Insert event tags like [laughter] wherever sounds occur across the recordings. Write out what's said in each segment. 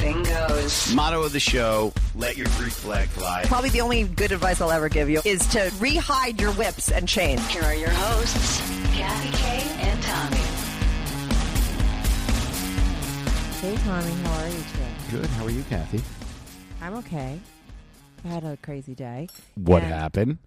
anything goes. Motto of the show: Let your Greek flag fly. Probably the only good advice I'll ever give you is to rehide your whips and chains. Here are your hosts, Kathy Kay and Tommy. Hey, Tommy, how are you today? Good. How are you, Kathy? I'm okay. I had a crazy day. What And happened?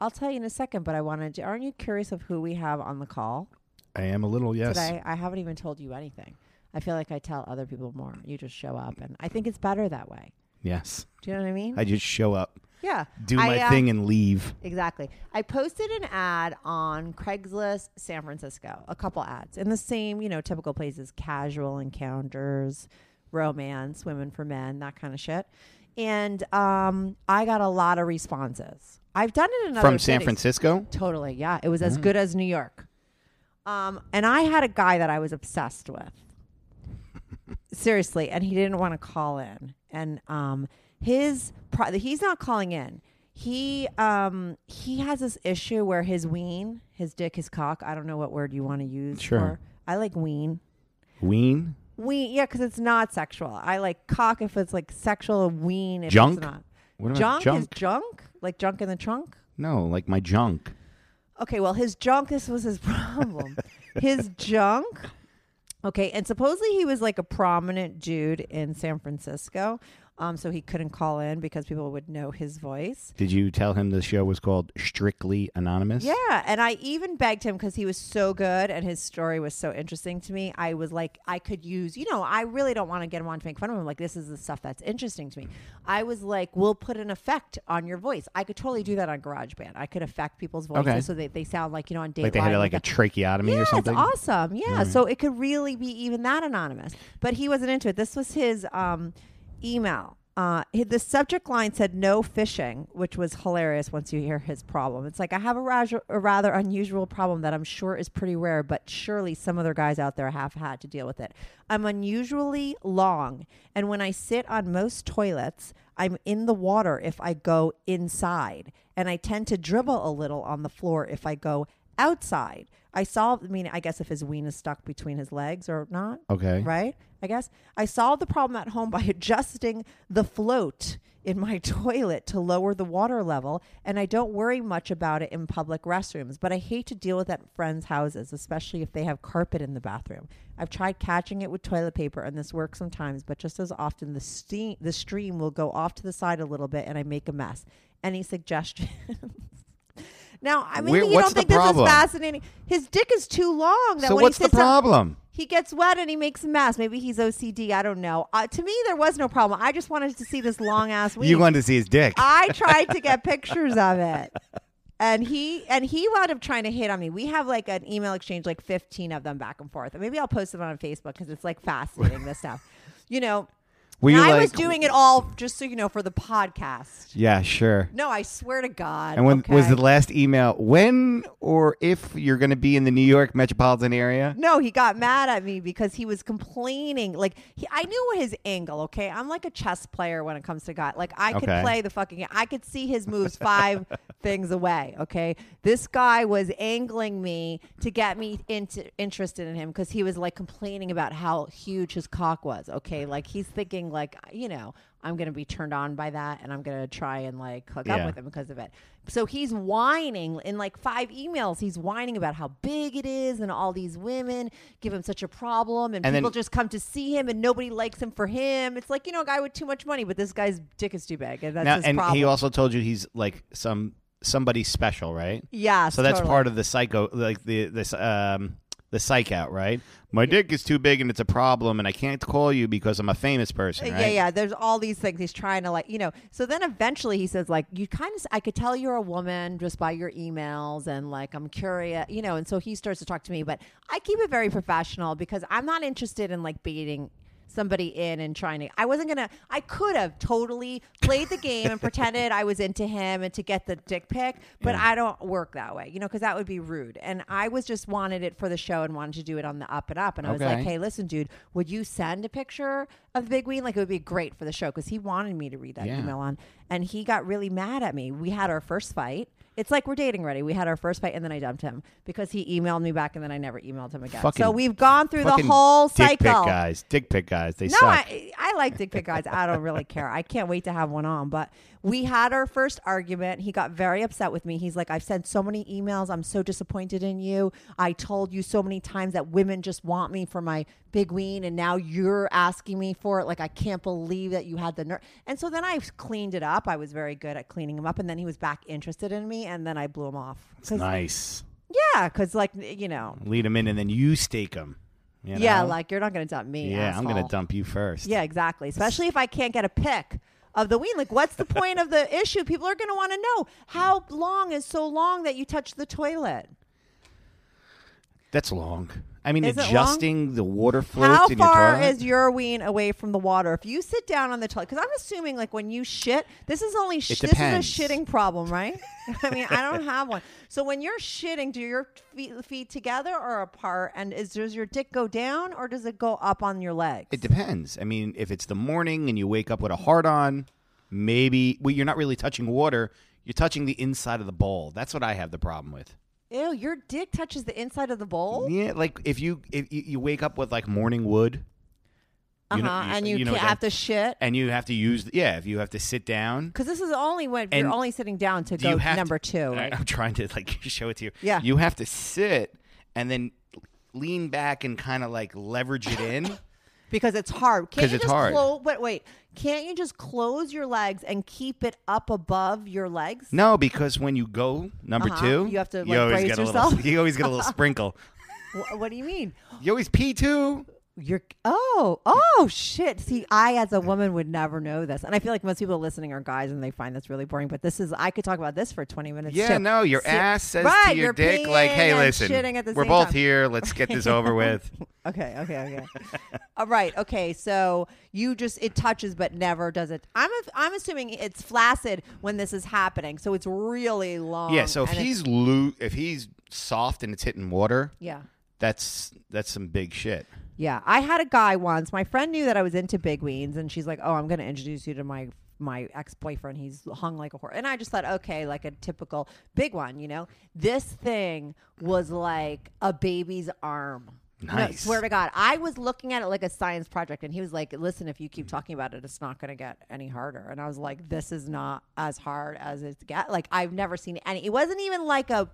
I'll tell you in a second, but I wanted to. Aren't you curious of who we have on the call I am a little yes. today? I haven't even told you anything. I feel like I tell other people more. You just show up, and I think it's better that way. Yes. Do you know what I mean? I just show up, yeah. do I, my uh, thing, and leave. Exactly. I posted an ad on Craigslist San Francisco, a couple ads in the same, you know, typical places casual encounters, romance, women for men, that kind of shit. And um, I got a lot of responses. I've done it in other From San cities. Francisco. Totally. Yeah. It was as good as New York. Um, and I had a guy that I was obsessed with. Seriously. And he didn't want to call in. And um, his, pro- he's not calling in. He um he has this issue where his ween, his dick, his cock. I don't know what word you want to use. Sure. For, I like ween. Ween. Ween, yeah, because it's not sexual. I like cock if it's like sexual. Ween if Junk? it's not. What Junk, junk? is junk, like junk in the trunk. No, like my junk. Okay, well, his junk, this was his [laughs] problem. his junk, okay, and supposedly he was like a prominent dude in San Francisco. Um, so he couldn't call in because people would know his voice. Did you tell him the show was called Strictly Anonymous? Yeah, and I even begged him because he was so good and his story was so interesting to me. I was like, I could use, you know, I really don't want to get him on to make fun of him. Like, this is the stuff that's interesting to me. I was like, we'll put an effect on your voice. I could totally do that on GarageBand. I could affect people's voices Okay. so that they sound like, you know, on Dateline. Like they had like a tracheotomy yeah, or something. It's awesome. Yeah. So it could really be even that anonymous. But he wasn't into it. This was his um, email. Uh, the subject line said no fishing, which was hilarious once you hear his problem. It's like, I have a, raz- a rather unusual problem that I'm sure is pretty rare, but surely some other guys out there have had to deal with it. I'm unusually long, and when I sit on most toilets, I'm in the water if I go inside, and I tend to dribble a little on the floor if I go outside. I solved, I mean, I guess if his ween is stuck between his legs or not. Okay. Right? I guess. I solved the problem at home [laughs] by adjusting the float in my [laughs] toilet to lower the water level, and I don't worry much about it in public restrooms, but I hate to deal with that at friends' houses, especially if they have carpet in the bathroom. I've tried catching it with toilet paper, and this works sometimes, but just as often, the, steam, the stream will go off to the side a little bit, and I make a mess. Any [laughs] suggestions? Now, I mean, Where- you don't the think this problem? is fascinating. His dick is too long. That So when what's he the sits problem? he gets wet and he makes a mess. Maybe he's OCD. I don't know. Uh, to me, there was no problem. I just wanted to see this long ass weed. You wanted to see his dick. I tried to get [laughs] pictures of it. And he and he wound up trying to hit on me. We have like an email exchange, like fifteen of them back and forth. And maybe I'll post it on Facebook because it's like fascinating. this stuff, you know. Were you I like? was doing it all just so you know for the podcast. Yeah, sure. No, I swear to God. And when was okay? the last email? When or if you're going to be in the New York metropolitan area? No, he got mad at me because he was complaining. Like he, I knew his angle. Okay, I'm like a chess player when it comes to God. Like I could Okay. play the fucking. I could see his moves five [laughs] things away. Okay, this guy was angling me to get me into interested in him because he was like complaining about how huge his cock was. Okay, like he's thinking like you know I'm gonna be turned on by that and I'm gonna try and like hook up with him because of it. So he's whining in like five emails. He's whining about how big it is and all these women give him such a problem and, And then- people just come to see him and nobody likes him for him. It's like, you know, a guy with too much money, but this guy's dick is too big. And that's Now, his and problem. he also told you he's like some somebody special, right? yeah. So that's part of the psycho, like the this um the psych out, right? My dick is too big and it's a problem, and I can't call you because I'm a famous person, right? Yeah, yeah. There's all these things he's trying to like, you know. So then eventually he says like, you kind of, I could tell you're a woman just by your emails, and like I'm curious, you know. And so he starts to talk to me, but I keep it very professional because I'm not interested in like baiting somebody in and trying to. I wasn't gonna. I could have totally played the game and pretended I was into him and to get the dick pic, but Yeah. I don't work that way, you know, because that would be rude. And I was just wanted it for the show and wanted to do it on the up and up. And I was like, hey, listen, dude, would you send a picture of the Big Ween? Like it would be great for the show because he wanted me to read that Yeah. email on, and he got really mad at me. We had our first fight. It's like we're dating ready. We had our first fight and then I dumped him because he emailed me back and then I never emailed him again. Fucking- so we've gone through the Fucking whole dick cycle. pic guys, dick pic guys, they No, suck. I, I like dick pic guys. I don't really care. I can't wait to have one on. But we had our first argument. He got very upset with me. He's like, I've sent so many emails. I'm so disappointed in you. I told you so many times that women just want me for my big ween, and now you're asking me for it. Like, I can't believe that you had the nerve. And so then I cleaned it up. I was very good at cleaning him up. And then he was back interested in me, and then I blew him off. Nice. Yeah, because, like, you know, Lead him in and then you stake him. You yeah, like, you're not going to dump me. yeah, I'm gonna dump you first. Yeah, exactly. Especially if I can't get a pic of the ween. Like, what's the point of the [laughs] issue? People are going to want to know how long is so long that you touch the toilet. That's long. I mean, Is adjusting the water flows How in your far toilet. is your ween away from the water? If you sit down on the toilet, because I'm assuming like when you shit, this is only sh- this is depends. a shitting problem, [laughs] right? I mean, I don't have one. So when you're shitting, do your feet, feet together or apart? And is does your dick go down or does it go up on your legs? It depends. I mean, if it's the morning and you wake up with a hard on, maybe well, you're not really touching water. You're touching the inside of the bowl. That's what I have the problem with. Ew, your dick touches the inside of the bowl. Yeah, like if you if you, you wake up with like morning wood, Uh huh. you know- and you, you know have that- to shit. and you have to use yeah, if you have to sit down. Because this is only when And you're only sitting down to go number to- two, right? I'm trying to like [laughs] show it to you. Yeah. you have to sit and then lean back and kind of like leverage it in. [laughs] Because it's hard. Can't 'Cause you it's just hard. Close, but wait, can't you just close your legs and keep it up above your legs? No, because when you go number Uh-huh. two, You have to, like, always brace get a yourself? little. [laughs] You always get a little [laughs] sprinkle. Wh- what do you mean? You always pee too. You're oh oh shit. See, I as a woman would never know this, and I feel like most people listening are guys, and they find this really boring. But this is I could talk about this for twenty minutes. Yeah, too. no, your See- ass says right, to your dick, like, "Hey, listen, shitting at the we're both time. here. Let's get this over [laughs] with." Okay, okay, okay. All right, okay. So you just it touches but never does it. I'm I'm assuming it's flaccid when this is happening, so it's really long. Yeah, so if he's loo- if he's soft and it's hitting water, yeah. that's that's some big shit. Yeah, I had a guy once. My friend knew that I was into big weens, and she's like, "Oh, I'm going to introduce you to my my ex boyfriend. He's hung like a horse." And I just thought, okay, like a typical big one, you know. This thing was like a baby's arm. No, Nice. swear to God, I was looking at it like a science project, and he was like, "Listen, if you keep mm. talking about it, it's not going to get any harder." And I was like, "This is not as hard as it's get." Like I've never seen any. It wasn't even like a.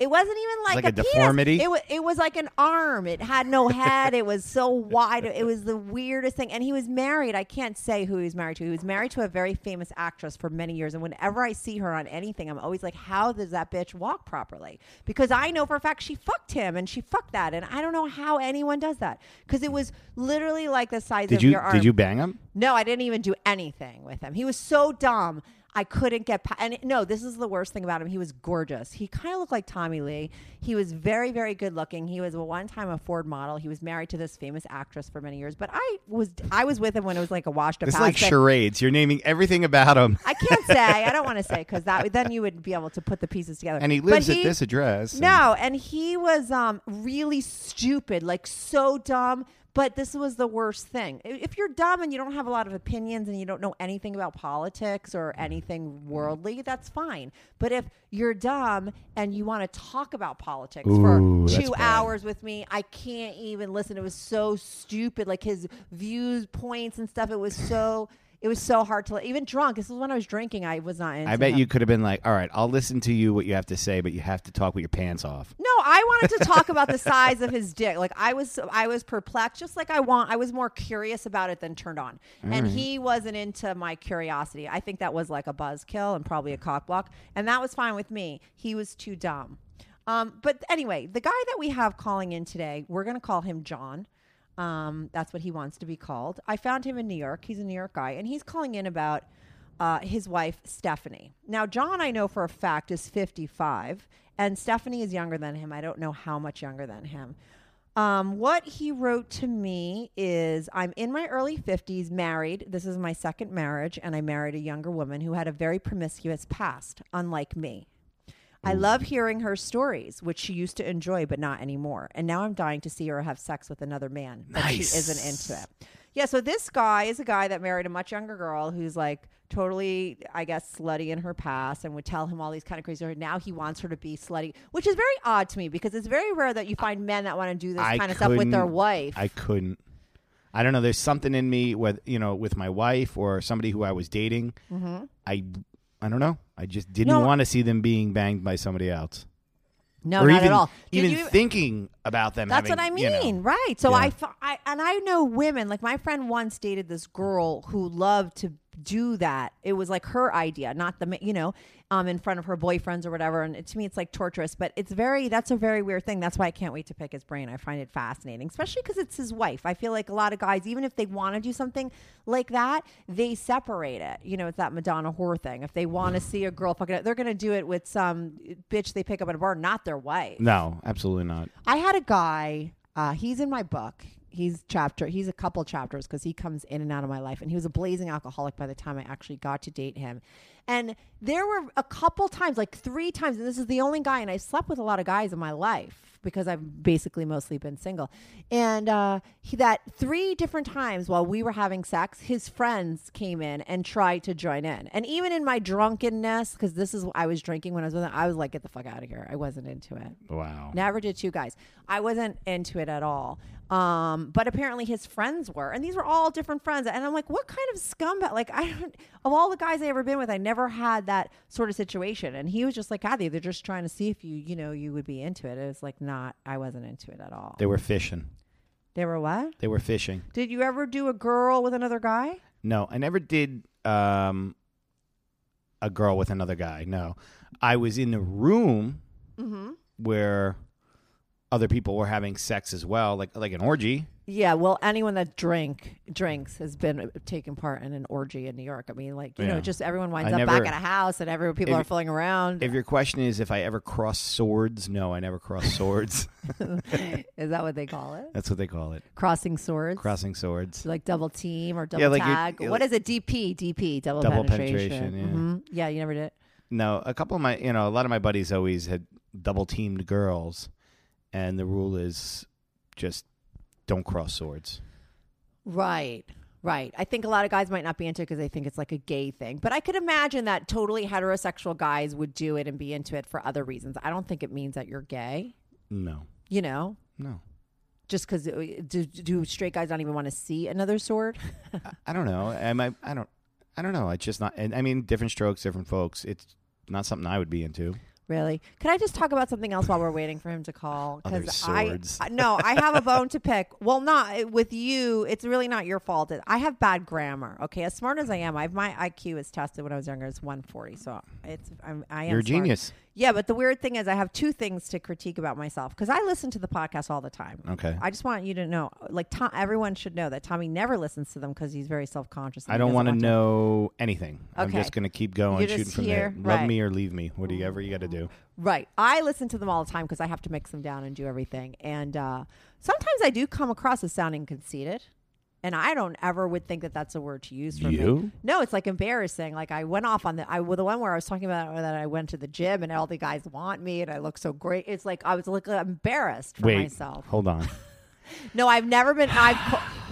It wasn't even like, Like a penis. deformity? It was it was like an arm. It had no head. it was so [laughs] wide. It was the weirdest thing. And he was married. I can't say who he was married to. He was married to a very famous actress for many years. And whenever I see her on anything, I'm always like, how does that bitch walk properly? Because I know for a fact she fucked him and she fucked that. And I don't know how anyone does that. Because it was literally like the size Did of you your arm. did you bang him? No, I didn't even do anything with him. He was so dumb. I couldn't get past. And no, this is the worst thing about him. He was gorgeous. He kind of looked like Tommy Lee. He was very, very good looking. He was a one time a Ford model. He was married to this famous actress for many years. But I was I was with him when it was like a washed up It's like charades. You're naming everything about him, I can't say. I don't want to say [laughs] because that then you would be able to put the pieces together. and he lives he- at this address. no, and he was um really stupid, like so dumb. But this was the worst thing. If you're dumb and you don't have a lot of opinions and you don't know anything about politics or mm-hmm. anything mm-hmm. worldly, that's fine. But if you're dumb and you want to talk about politics Ooh, for two hours with me, I can't even listen. It was so stupid. Like his views, points, and stuff. It was so. It was so hard to even drunk. This is when I was drinking. I was not. Into I bet him. you could have been like, "All right, I'll listen to you what you have to say, but you have to talk with your pants off." No, I wanted to talk about the size of his dick. Like I was, I was perplexed. Just like I want, I was more curious about it than turned on. And he wasn't into my curiosity. I think that was like a buzzkill and probably a cock block, and that was fine with me. He was too dumb. Um, but anyway, the guy that we have calling in today, we're going to call him John. Um, that's what he wants to be called. I found him in New York. He's a New York guy, and he's calling in about uh, his wife Stephanie. Now, John, I know for a fact, is 55, and Stephanie is younger than him. I don't know how much younger than him. Um, what he wrote to me is I'm in my early 50s, married. This is my second marriage, and I married a younger woman who had a very promiscuous past, unlike me. I mm. love hearing her stories, which she used to enjoy, but not anymore. And now I'm dying to see her have sex with another man, but she isn't into it. Yeah, so this guy is a guy that married a much younger girl who's like totally, I guess, slutty in her past and would tell him all these kind of crazy stories. Now he wants her to be slutty, which is very odd to me because it's very rare that you find men that want to do this I kind of stuff with their wife. I couldn't. I don't know. There's something in me with you know with my wife or somebody who I was dating. Mm-hmm. I I don't know. I just didn't. No. want to see them being banged by somebody else, no, or not even at all. Did even you- thinking about them. That's having, what I you know- mean, right? So Yeah. I, I- and I know women like my friend once dated this girl who loved to do that. It was like her idea, not the you know, um, in front of her boyfriends or whatever. And it, to me, it's like torturous. But it's very that's a very weird thing. That's why I can't wait to pick his brain. I find it fascinating, especially because it's his wife. I feel like a lot of guys, even if they want to do something like that, they separate it. You know, it's that Madonna whore thing. If they want to [sighs] see a girl fucking, they're going to do it with some bitch they pick up at a bar, not their wife. No, absolutely not. I had a guy. Uh, he's in my book. He's chapter. He's a couple chapters because he comes in and out of my life, and he was a blazing alcoholic by the time I actually got to date him. And there were a couple times, like three times, and this is the only guy. And I slept with a lot of guys in my life because I've basically mostly been single. And uh, he, that three different times while we were having sex, his friends came in and tried to join in. And even in my drunkenness, because this is I was drinking when I was with him, I was like, "Get the fuck out of here!" I wasn't into it. Wow. Never did two guys. I wasn't into it at all. Um, but apparently his friends were, and these were all different friends. And I'm like, what kind of scumbag? Like, I don't. Of all the guys I ever been with, I never had that sort of situation. And he was just like, Kathy, they're just trying to see if you, you know, you would be into it. It was like not. I wasn't into it at all. They were fishing. They were what? They were fishing. Did you ever do a girl with another guy? No, I never did um, a girl with another guy. No, I was in the room Mm-hmm. where other people were having sex as well, like like an orgy. Yeah, well, anyone that drink drinks has been uh, taking part in an orgy in New York. I mean, like you know, just everyone winds I up never- back at a house, and every people If- are fooling around. If your question is if I ever cross swords, no, I never cross swords. [laughs] Is that what they call it? That's what they call it, Crossing swords. crossing swords. Like double team or double Yeah, like tag. what is it? DP, DP, double, Double penetration. penetration, yeah. Mhm. yeah, you never did. No, a couple of my, you know, a lot of my buddies always had double teamed girls, and the rule is just don't cross swords. Right. Right. I think a lot of guys might not be into it because they think it's like a gay thing. But I could imagine that totally heterosexual guys would do it and be into it for other reasons. I don't think it means that you're gay, No, you know? no, Just because uh, do, do straight guys not even want to see another sword? [laughs] I don't know. Am I? I don't. I don't know. It's just not. And I mean, different strokes, different folks. It's not something I would be into. Really? Could I just talk about something else while we're waiting for him to call? Other I, swords. I no, I have a bone to pick. Well, not eh, with you. It's really not your fault. I have bad grammar. Okay, as smart as I am, I my IQ is tested when I was younger. It's 140, so it's I'm, I am. You're a smart. genius. Yeah, but the weird thing is, I have two things to critique about myself because I listen to the podcast all the time. Okay. I just want you to know, like, Tom, everyone should know that Tommy never listens to them because he's very self conscious. I don't want to know anything. I'm Okay. just going to keep going, You're shooting just from here, there. Love right. me or leave me. Whatever you got to do. Right. I listen to them all the time because I have to mix them down and do everything. And uh, sometimes I do come across as sounding conceited. And I don't ever would think that that's a word to use for me. You? No, it's like embarrassing. Like I went off on the I well, the one where I was talking about that I went to the gym and all the guys want me and I look so great. It's like I was like embarrassed for Wait. myself. Hold on. [laughs] [laughs] No, I've never been. I've.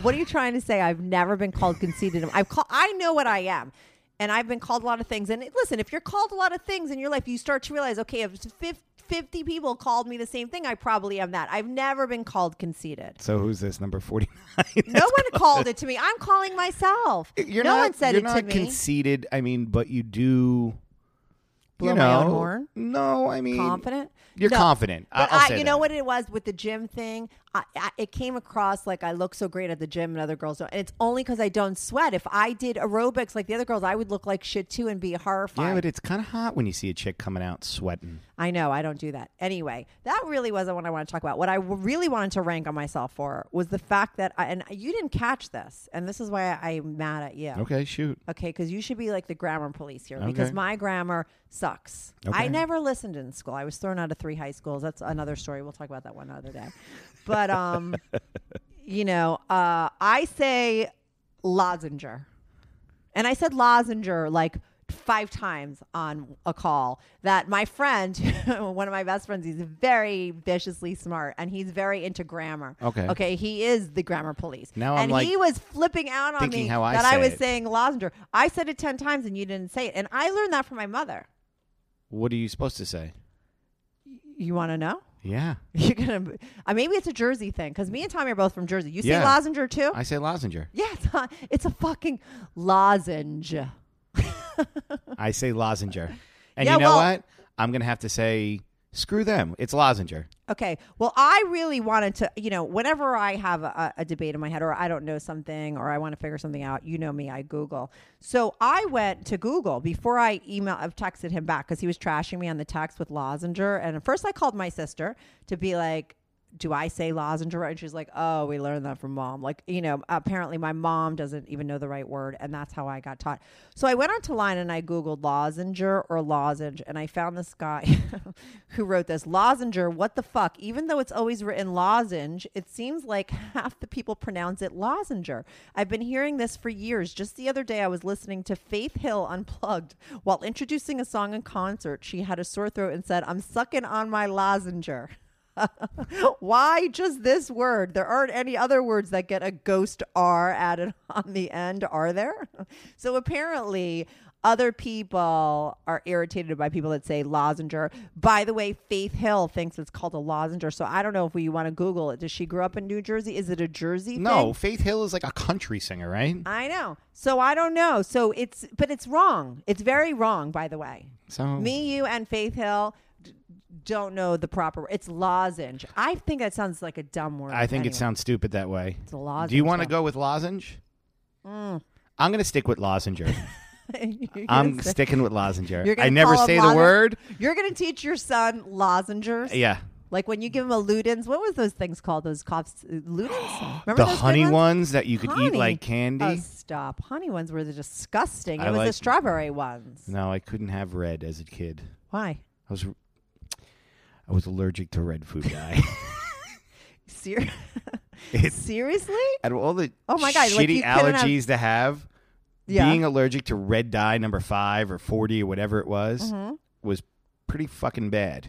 what are you trying to say? I've never been called conceited. I've called. I know what I am, and I've been called a lot of things. And listen, if you're called a lot of things in your life, you start to realize, okay, if fif- 50 people called me the same thing, I probably am that. I've never been called conceited. So who's this number 49? [laughs] No one called it to me. I'm calling myself. You're no not, one said you're it not to me. conceited. I mean, but you do. Blow you my know, own horn? No, I mean, Confident? You're No. confident. I- But I'll I, you that. know what it was with the gym thing? I, I, it came across like I look so great at the gym and other girls don't. And it's only because I don't sweat. If I did aerobics like the other girls, I would look like shit too and be horrified. Yeah, but it's kind of hot when you see a chick coming out sweating. I know I don't do that. Anyway, that really wasn't what I want to talk about. What I really wanted to rank on myself for was the fact that, I, and you didn't catch this, and this is why I, I'm mad at you. Okay, shoot. Okay, because you should be like the grammar police here because my grammar sucks. I never listened in school. I was thrown out of three high schools. That's another story. We'll talk about that one other day. But but um, [laughs] you know, uh, I say lozenger, and I said lozenger like five times on a call that my friend [laughs] one of my best friends he's very viciously smart and he's very into grammar. Okay. okay he is the grammar police. Now I'm, and like, he was flipping out on me how I that i was it. saying lozenger. I said it 10 times and you didn't say it. And i learned that from my mother. What are you supposed to say? you want to know Yeah, [laughs] You're gonna. Uh, maybe it's a Jersey thing because me and Tommy are both from Jersey. You say Yeah. lozenger too? I say lozenger. yeah, it's, not, it's a fucking lozenge. [laughs] I say lozenger. And Yeah, you know well- what? I'm gonna have to say screw them. It's lozenger. Okay. Well, I really wanted to, you know, whenever I have a, a debate in my head or I don't know something or I want to figure something out, you know me, I Google. So I went to Google before I email, I've texted him back because he was trashing me on the text with lozenger. And first I called my sister to be like, do I say lozenger? And she's like, oh, we learned that from mom. Like, you know, apparently my mom doesn't even know the right word. And that's how I got taught. So I went onto line and I Googled lozenger or lozenge. And I found this guy [laughs] who wrote this lozenger. What the fuck? Even though it's always written lozenge, it seems like [laughs] half the people pronounce it lozenger. I've been hearing this for years. Just the other day, I was listening to Faith Hill Unplugged while introducing a song in concert. She had a sore throat and said, I'm sucking on my lozenger. [laughs] [laughs] Why just this word? There aren't any other words that get a ghost R added [laughs] on the end, are there? [laughs] So apparently, other people are irritated by people that say lozenger. By the way, Faith Hill thinks it's called a lozenger. So I don't know if we want to Google it. Does she grow up in New Jersey? Is it a Jersey No, thing? Faith Hill is like a country singer, right? I know. So I don't know. So it's, but it's wrong. It's very wrong, by the way. So Me, you, and Faith Hill don't know the proper. It's lozenge. I think that sounds like a dumb word. I think anyway. it sounds stupid that way. It's a lozenge. Do you want to go with lozenge? Mm. I'm gonna stick with lozenger. [laughs] You're gonna I'm say- sticking with lozenger. [laughs] You're gonna I never call say the lozen- word. You're going to teach your son lozengers. Yeah, Like when you give him a Ludens. What was those things called? Those coughs, uh, Ludens. [gasps] Remember the those honey ones? ones that you could eat Honey. like candy. Oh, stop! Honey ones were the disgusting. It I was the like- strawberry ones. no, I couldn't have red as a kid. Why? I was I was allergic to red food guy. [laughs] Ser- [laughs] It's Seriously? out of all the Oh my God, like shitty you couldn't have- allergies to have, Yeah. being allergic to red dye number five or forty or whatever it was Mm-hmm. was pretty fucking bad.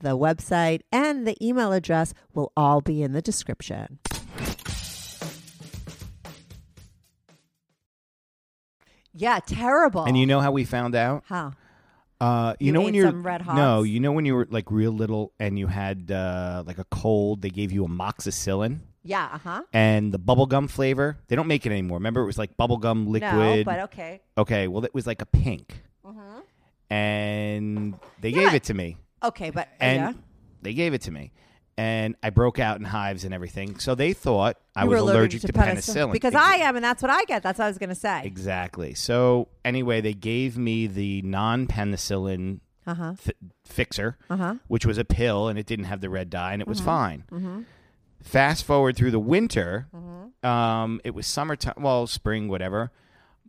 the website, and the email address will all be in the description. Yeah, terrible. And you know how we found out? how? Uh, you, You know when you're some Red no, you know when you were like real little and you had uh, like a cold, they gave you amoxicillin Yeah, uh huh. and the bubblegum flavor. They don't make it anymore. Remember, it was like bubblegum liquid. No, but okay. okay, well, it was like a pink, and they gave it to me, Okay, but and yeah. they gave it to me, and I broke out in hives and everything. So they thought I You was allergic, to penicillin because I am, and that's what I get. That's what I was going to say. Exactly. So anyway, they gave me the non-penicillin Uh huh. fi- fixer, Uh huh. which was a pill, and it didn't have the red dye, and it Mm-hmm. was fine. Fast forward through the winter, Mm-hmm. um, it was summertime, well, spring, whatever.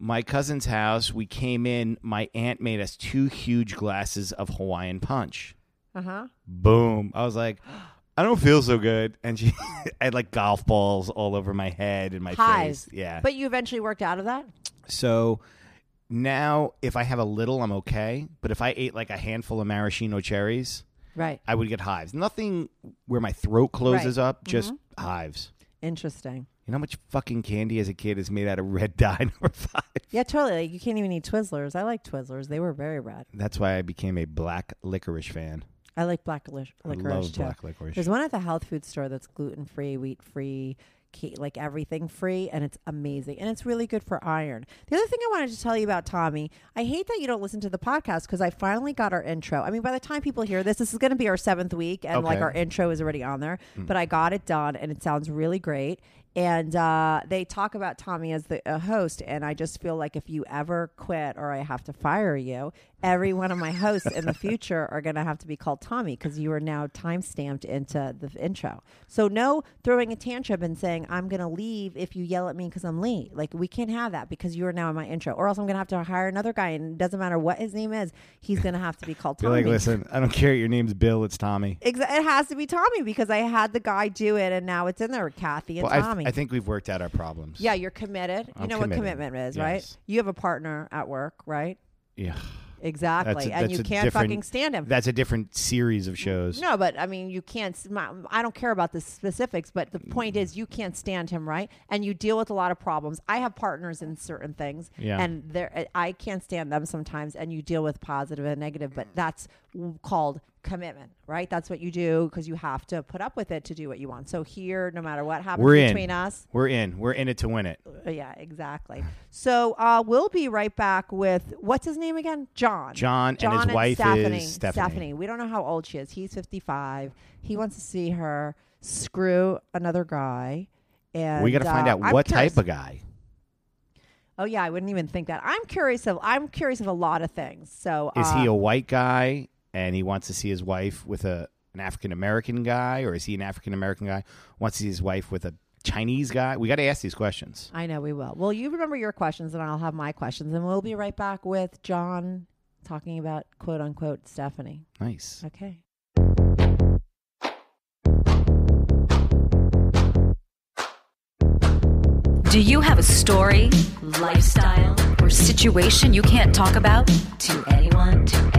My cousin's house, we came in. My aunt made us two huge glasses of Hawaiian punch. Uh huh. Boom! I was like, I don't feel so good, and she [laughs] I had like golf balls all over my head and my Hives. face. Yeah, But you eventually worked out of that. so now, if I have a little, I'm okay. But if I ate like a handful of maraschino cherries, Right. I would get hives. Nothing where my throat closes Right. up, just hives. Interesting. You know how much fucking candy as a kid is made out of red [laughs] dye number five? Yeah, totally. Like, you can't even eat Twizzlers. I like Twizzlers. They were very red. That's why I became a black licorice fan. I like black lic- I licorice love too. black licorice. There's one at the health food store that's gluten free, wheat free, like everything free, and it's amazing. And it's really good for iron. The other thing I wanted to tell you about Tommy, I hate that you don't listen to the podcast because I finally got our intro. I mean, by the time people hear this, this is going to be our seventh week, and like our intro is already on there. But I got it done, and it sounds really great. And uh, they talk about Tommy as the a host, and I just feel like if you ever quit or I have to fire you, every one of my hosts in the [laughs] future are going to have to be called Tommy because you are now time stamped into the intro. So no throwing a tantrum and saying I'm going to leave if you yell at me because I'm late. Like we can't have that because you are now in my intro, or else I'm going to have to hire another guy, and it doesn't matter what his name is, he's going to have to be called [laughs] Tommy. like, listen, I don't care. Your name's Bill. It's Tommy. Exa- it has to be Tommy because I had the guy do it, and now it's in there Kathy and Well, I, Tommy. I think we've worked out our problems. yeah, you're committed. You I'm know committed. what commitment is, right? You have a partner at work, right? Yeah. Exactly, That's a- and you can't fucking stand him. That's a different series of shows. No, but I mean, you can't. I don't care about the specifics, but the point is, you can't stand him, right? And you deal with a lot of problems. I have partners in certain things, Yeah. and there, I can't stand them sometimes. And you deal with positive and negative, but that's called commitment, right? That's what you do because you have to put up with it to do what you want. So here, no matter what happens We're in. between us, We're in. We're in it to win it. uh, yeah, exactly. So uh, we'll be right back with what's his name again? John. John and his wife Stephanie. is Stephanie. We don't know how old she is. He's 55. He wants to see her screw another guy. And we got to find uh, out I'm what curious- type of guy. Oh yeah, I wouldn't even think that. I'm curious of. I'm curious of a lot of things. So Is uh, he a white guy and he wants to see his wife with a an African American guy, or is he an African American guy wants to see his wife with a Chinese guy? We got to ask these questions. I know we will. Well, you remember your questions, and I'll have my questions, and we'll be right back with John talking about quote unquote Stephanie. Nice. Okay. Do you have a story, lifestyle, or situation you can't talk about to anyone, to anyone?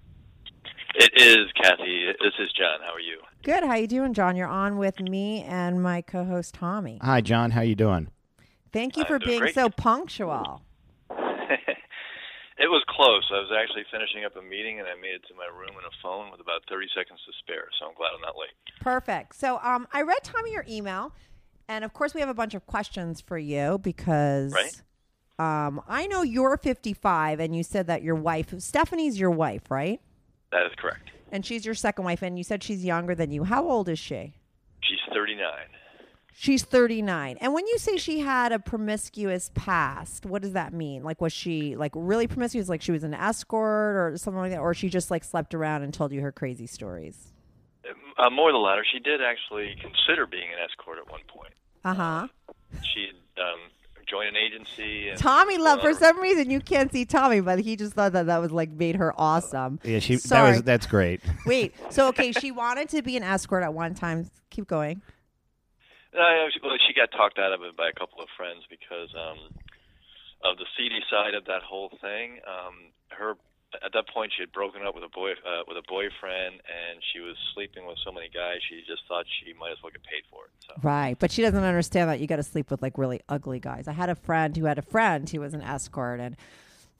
It is Kathy. This is John. How are you? Good. How are you doing, John? You're on with me and my co-host Tommy. Hi, John. How you doing? Thank you I'm for being great. so punctual. [laughs] it was close. I was actually finishing up a meeting, and I made it to my room in a phone with about 30 seconds to spare. So I'm glad I'm not late. Perfect. So, um, I read Tommy your email, and of course, we have a bunch of questions for you because, Right. um, I know you're 55, and you said that your wife, Stephanie's your wife, right? That is correct. And she's your second wife, and you said she's younger than you. How old is she? She's 39. She's 39. And when you say she had a promiscuous past, what does that mean? Like, was she like really promiscuous? Like she was an escort or something like that? Or she just like slept around and told you her crazy stories? Uh, more the latter. She did actually consider being an escort at one point. Uh huh. She um, joined an agency. And Tommy loved, for some reason, you can't see Tommy, but he just thought that that was like made her awesome. Yeah, she. Sorry. That was that's great. [laughs] Wait, so okay, she wanted to be an escort at one time. Keep going. Uh, she- well, she got talked out of it by a couple of friends because um, of the seedy side of that whole thing. Um, her at that point she had broken up with a boy uh, with a boyfriend, and she was sleeping with so many guys. She just thought she might as well get paid for it. So Right, but she doesn't understand that you got to sleep with like really ugly guys. I had a friend who had a friend who was an escort, and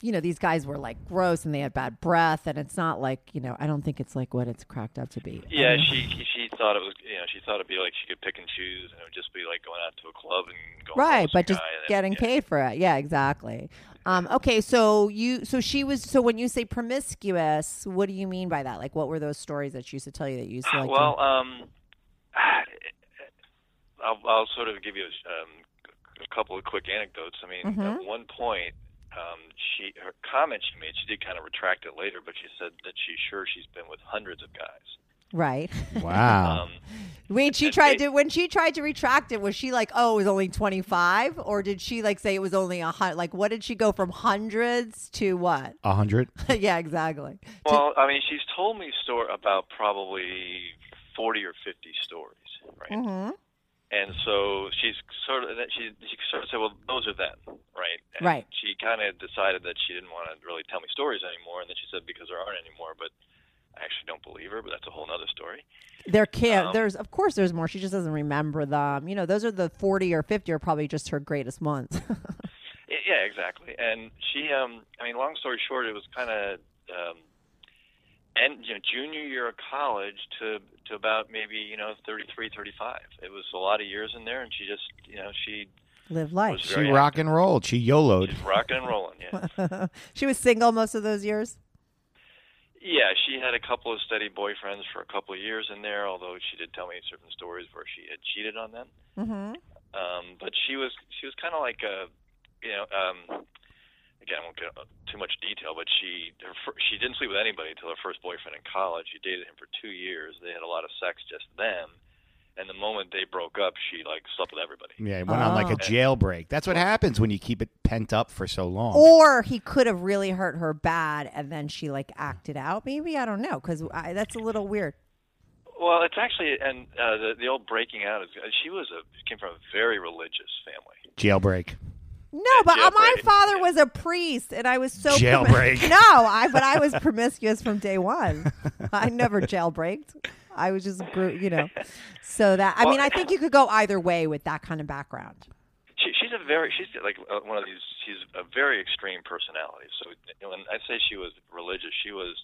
you know these guys were like gross and they had bad breath, and it's not like you know I don't think it's like what it's cracked up to be. Yeah, she she thought it was you know she thought it'd be like she could pick and choose, and it would just be like going out to a club and going right, but just guy and then- getting yeah. paid for it. Yeah, exactly. Um, okay, so you so she was so when you say promiscuous, what do you mean by that? Like, what were those stories that she used to tell you that you used to like? to- well, um, [sighs] I'll, I'll sort of give you a, um, a couple of quick anecdotes. I mean, Mhm. at one point, um, she her comment she made, she did kind of retract it later, but she said that she's sure she's been with hundreds of guys. Right. Wow. Um, Wait, she tried they- to when she tried to retract it. Was she like, oh, it was only twenty five, or did she like say it was only a hundred? Like, what did she go from hundreds to what? A hundred. [laughs] yeah, exactly. To- well, I mean, she's told me store about probably forty or fifty stories, right? Mm-hmm. And so she's sort of she she sort of said, well, those are them, right? And Right. She kind of decided that she didn't want to really tell me stories anymore, and then she said because there aren't anymore, but. I actually don't believe her, but that's a whole other story. There can't. Um, there's of course there's more. She just doesn't remember them. You know, those are the forty or fifty are probably just her greatest months. [laughs] Yeah, exactly. And she, um, I mean, long story short, it was kind of, um, and you know, junior year of college to to about maybe you know 33, 35. It was a lot of years in there, and she just, you know, she Live life. She very rock and rolled. She YOLO'd. She's rocking and rolling. Yeah, [laughs] she was single most of those years. Yeah. She had a couple of steady boyfriends for a couple of years in there, although she did tell me certain stories where she had cheated on them. Mm-hmm. um, but she was she was kind of like a, you know, um, again, I won't get too much detail, but she her, she didn't sleep with anybody until her first boyfriend in college. She dated him for two years. They had a lot of sex, just them. And the moment they broke up, she like slept with everybody. Yeah, it went on like a Oh. jailbreak. That's what happens when you keep it pent up for so long. Or he could have really hurt her bad, and then she like acted out. Maybe I don't know because that's a little weird. Well, it's actually and uh, the the old breaking out is she was a came from a very religious family. Jailbreak. No, but uh, my jailbreak. father was a priest, and I was so promi- Jailbreak. [laughs] no, I but I was promiscuous from day one. [laughs] I never jailbreaked. I was just, you know, [laughs] so that I mean, I think you could go either way with that kind of background. She, she's a very she's like uh, one of these. She's a very extreme personality. So when I say she was religious, she was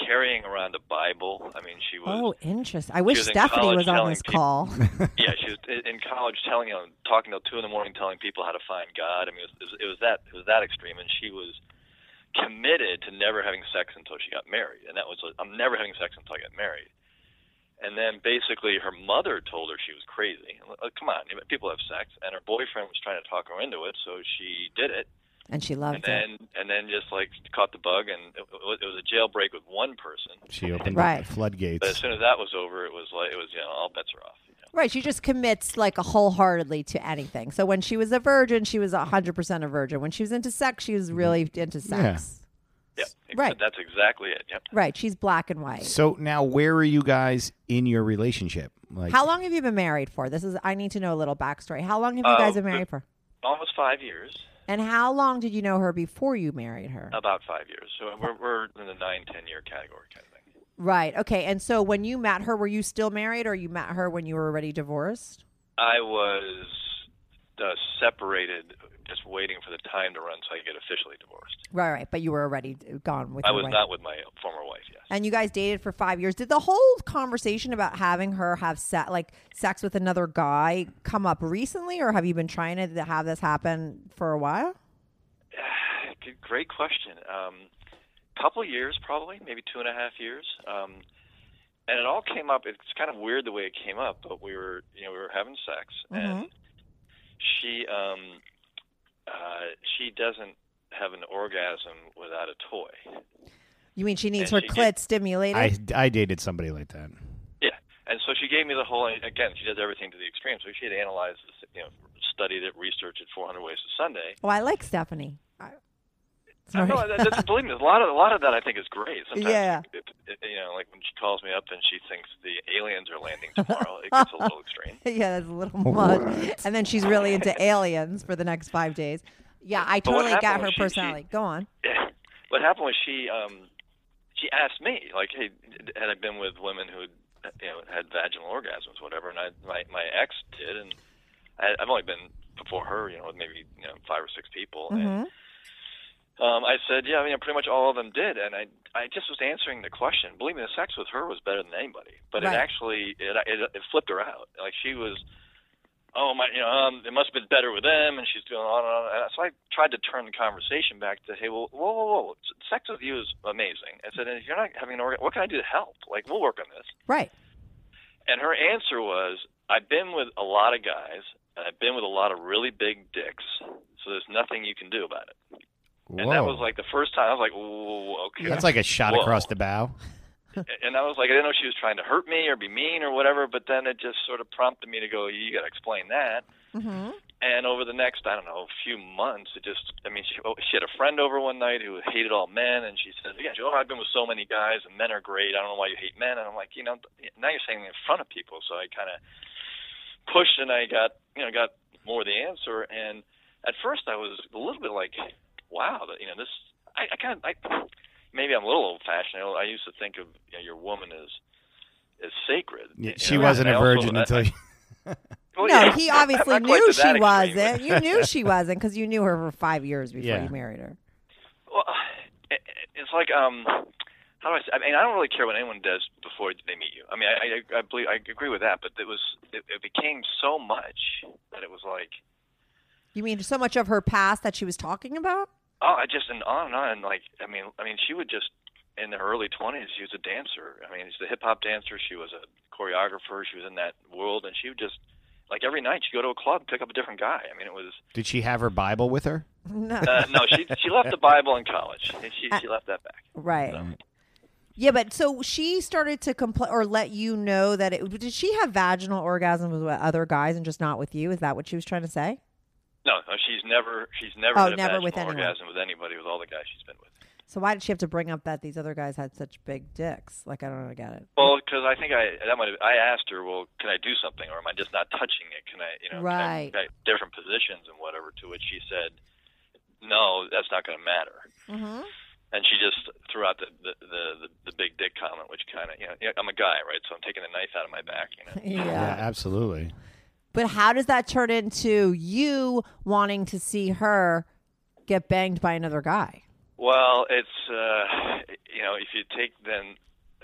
carrying around a Bible. I mean, she was. Oh, interesting. I wish was Stephanie was on this people- call. [laughs] yeah, she was in college telling you know, talking till two in the morning, telling people how to find God. I mean, it was, it was that it was that extreme, and she was committed to never having sex until she got married, and that was I'm never having sex until I get married. And then basically, her mother told her she was crazy. Like, Come on, people have sex, and her boyfriend was trying to talk her into it, so she did it. and she And loved it. and then just like caught the bug, and it, was- it was a jailbreak with one person. She opened Right. the floodgates. But as soon as that was over, it was like it was you know all bets are off. You know? Right, she just commits like a wholeheartedly to anything. So when she was a virgin, she was hundred percent a virgin. When she was into sex, she was really into sex. Yeah, Right. That's exactly it. Yep. Right, she's black and white. So now, where are you guys in your relationship? Like, How long have you been married for? This is I need to know a little backstory. How long have you Uh, guys been married for? Almost five years, And how long did you know her before you married her? about five years. So we're we're in the nine ten year category kind of thing. Right. Okay. And so when you met her, were you still married, or you met her when you were already divorced? I was uh, separated, just waiting for the time to run so I could get officially divorced. Right. Right. But you were already gone with. I was wife. not with my former wife. Yes. And you guys dated for five years. Did the whole conversation about having her have se- like sex with another guy come up recently, or have you been trying to have this happen for a while? [sighs] Great question. Um, couple years, probably, maybe two and a half years. Um, and it all came up. It's kind of weird the way it came up, but we were, you know, we were having sex, and she, um, uh, she doesn't have an orgasm without a toy. You mean she needs And her she clit did- stimulated? I I dated somebody like that. Yeah, and so she gave me the whole. Again, she does everything to the extreme. So she had analyzed, this, you know, studied it, researched it, 400 Ways to Sunday. oh, I like Stephanie. I- [laughs] No, Sorry. that, believe me, a lot of a lot of that I think is great. Sometimes, Yeah. it, it, you know, like when she calls me up and she thinks the aliens are landing tomorrow, it gets a little [laughs] extreme. yeah, that's a little much. And then she's really into aliens for the next five days. Yeah, I totally got her was she- she- personality. Go on. [laughs] what happened was she um she asked me like, hey, had I been with women who you know had vaginal orgasms, whatever, and I my my ex did, and I, I've only been before her, you know, with maybe you know five or six people, and um, I said, yeah, I mean, pretty much all of them did, and I I just was answering the question. Believe me, the sex with her was better than anybody, but Right. it actually it, it it flipped her out. Like she was, oh my, you know, um, it must have been better with them, and she's doing on and on. And so I tried to turn the conversation back to, hey, well, whoa, whoa, whoa, sex with you is amazing. I said, and if you're not having an organ, what can I do to help? Like, we'll work on this. Right. And her answer was, I've been with a lot of guys, and I've been with a lot of really big dicks, so there's nothing you can do about it. And that was like the first time I was like, "Whoa, okay." That's like a shot Whoa. across the bow. and I was like, I didn't know she was trying to hurt me or be mean or whatever. But then it just sort of prompted me to go, "You got to explain that." Mm-hmm. And over the next, I don't know, a few months, it just, I mean, she, oh, she had a friend over one night who hated all men, and she said, yeah, oh, I've been with so many guys, and men are great. I don't know why you hate men. And I'm like, you know, now you're saying it in front of people. So I kind of pushed, and I got, you know, got more of the answer. And at first, I was a little bit like, wow, you know, this, I, I kind of, I, maybe I'm a little old-fashioned. I used to think of you know, your woman as as sacred. Yeah, she know, wasn't and a I also- virgin I- until I- you. [laughs] well, no, yeah, he [laughs] obviously not knew to she wasn't. but- You knew she [laughs] wasn't because you knew her for five years before Yeah. you married her. Well, it, it's like um, how do I say? I mean, I don't really care what anyone does before they meet you. I mean, I I, I believe I agree with that, but it was it, it became so much that it was like You mean so much of her past that she was talking about? Oh, I just and on and on. And like I mean, I mean, she would just in her early twenties, she was a dancer. I mean, she's a hip hop dancer. She was a choreographer. She was in that world, and she would just like every night she'd go to a club, and pick up a different guy. I mean, it was Did she have her Bible with her? No. uh, no, she she left the Bible in college. She she left that back. Right. Yeah, but so she started to complain or let you know that it did she have vaginal orgasms with other guys and just not with you? Is that what she was trying to say? No, no, she's never she's never Oh, had a never vaginal with anyone. orgasm with anybody with all the guys she's been with. So why did she have to bring up that these other guys had such big dicks? Like I don't know, get it. Well, because I think I that might have, I asked her, well, can I do something, or am I just not touching it? Can I, you know, Right. can I, can I- different positions and whatever. To which she said, no, that's not going to matter. Mm-hmm. And she just threw out the the the, the, the big dick comment, which kind of, you know, I'm a guy, right? So I'm taking the knife out of my back, you know. [laughs] Yeah. absolutely. But how does that turn into you wanting to see her get banged by another guy? Well, it's uh, you know, if you take then,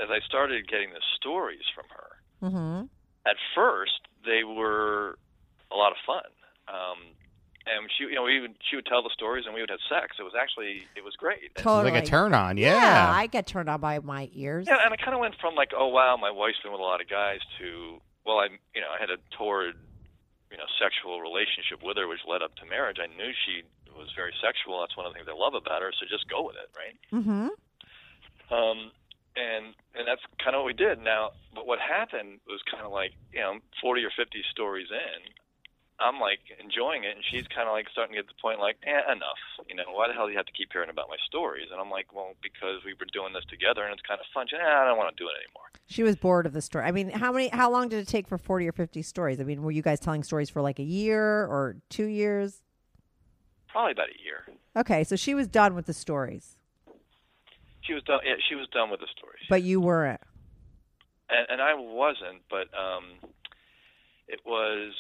as I started getting the stories from her, Mm-hmm. at first they were a lot of fun. Um, and she, you know, we would, she would tell the stories, and we would have sex. It was actually, it was great. And, Totally. Like a turn on, yeah. Yeah, I get turned on by my ears. yeah, and I kind of went from like, oh wow, my wife's been with a lot of guys, to well, I, you know, I had a torrid, you know, sexual relationship with her, which led up to marriage. I knew she was very sexual. That's one of the things I love about her. So just go with it, right? Mm-hmm. Um, and and that's kind of what we did. Now, but what happened was kind of like you know, forty or fifty stories in, I'm like enjoying it, and she's kind of like starting to get to the point like, eh, enough. You know, why the hell do you have to keep hearing about my stories? And I'm like, well, because we were doing this together, and it's kind of fun. She, eh, I don't want to do it anymore. She was bored of the story. I mean, how many? How long did it take for forty or fifty stories? I mean, were you guys telling stories for like a year or two years? Probably about a year. Okay, so she was done with the stories, She was done. Yeah, she was done with the stories. but you weren't. and, and I wasn't, but um, it was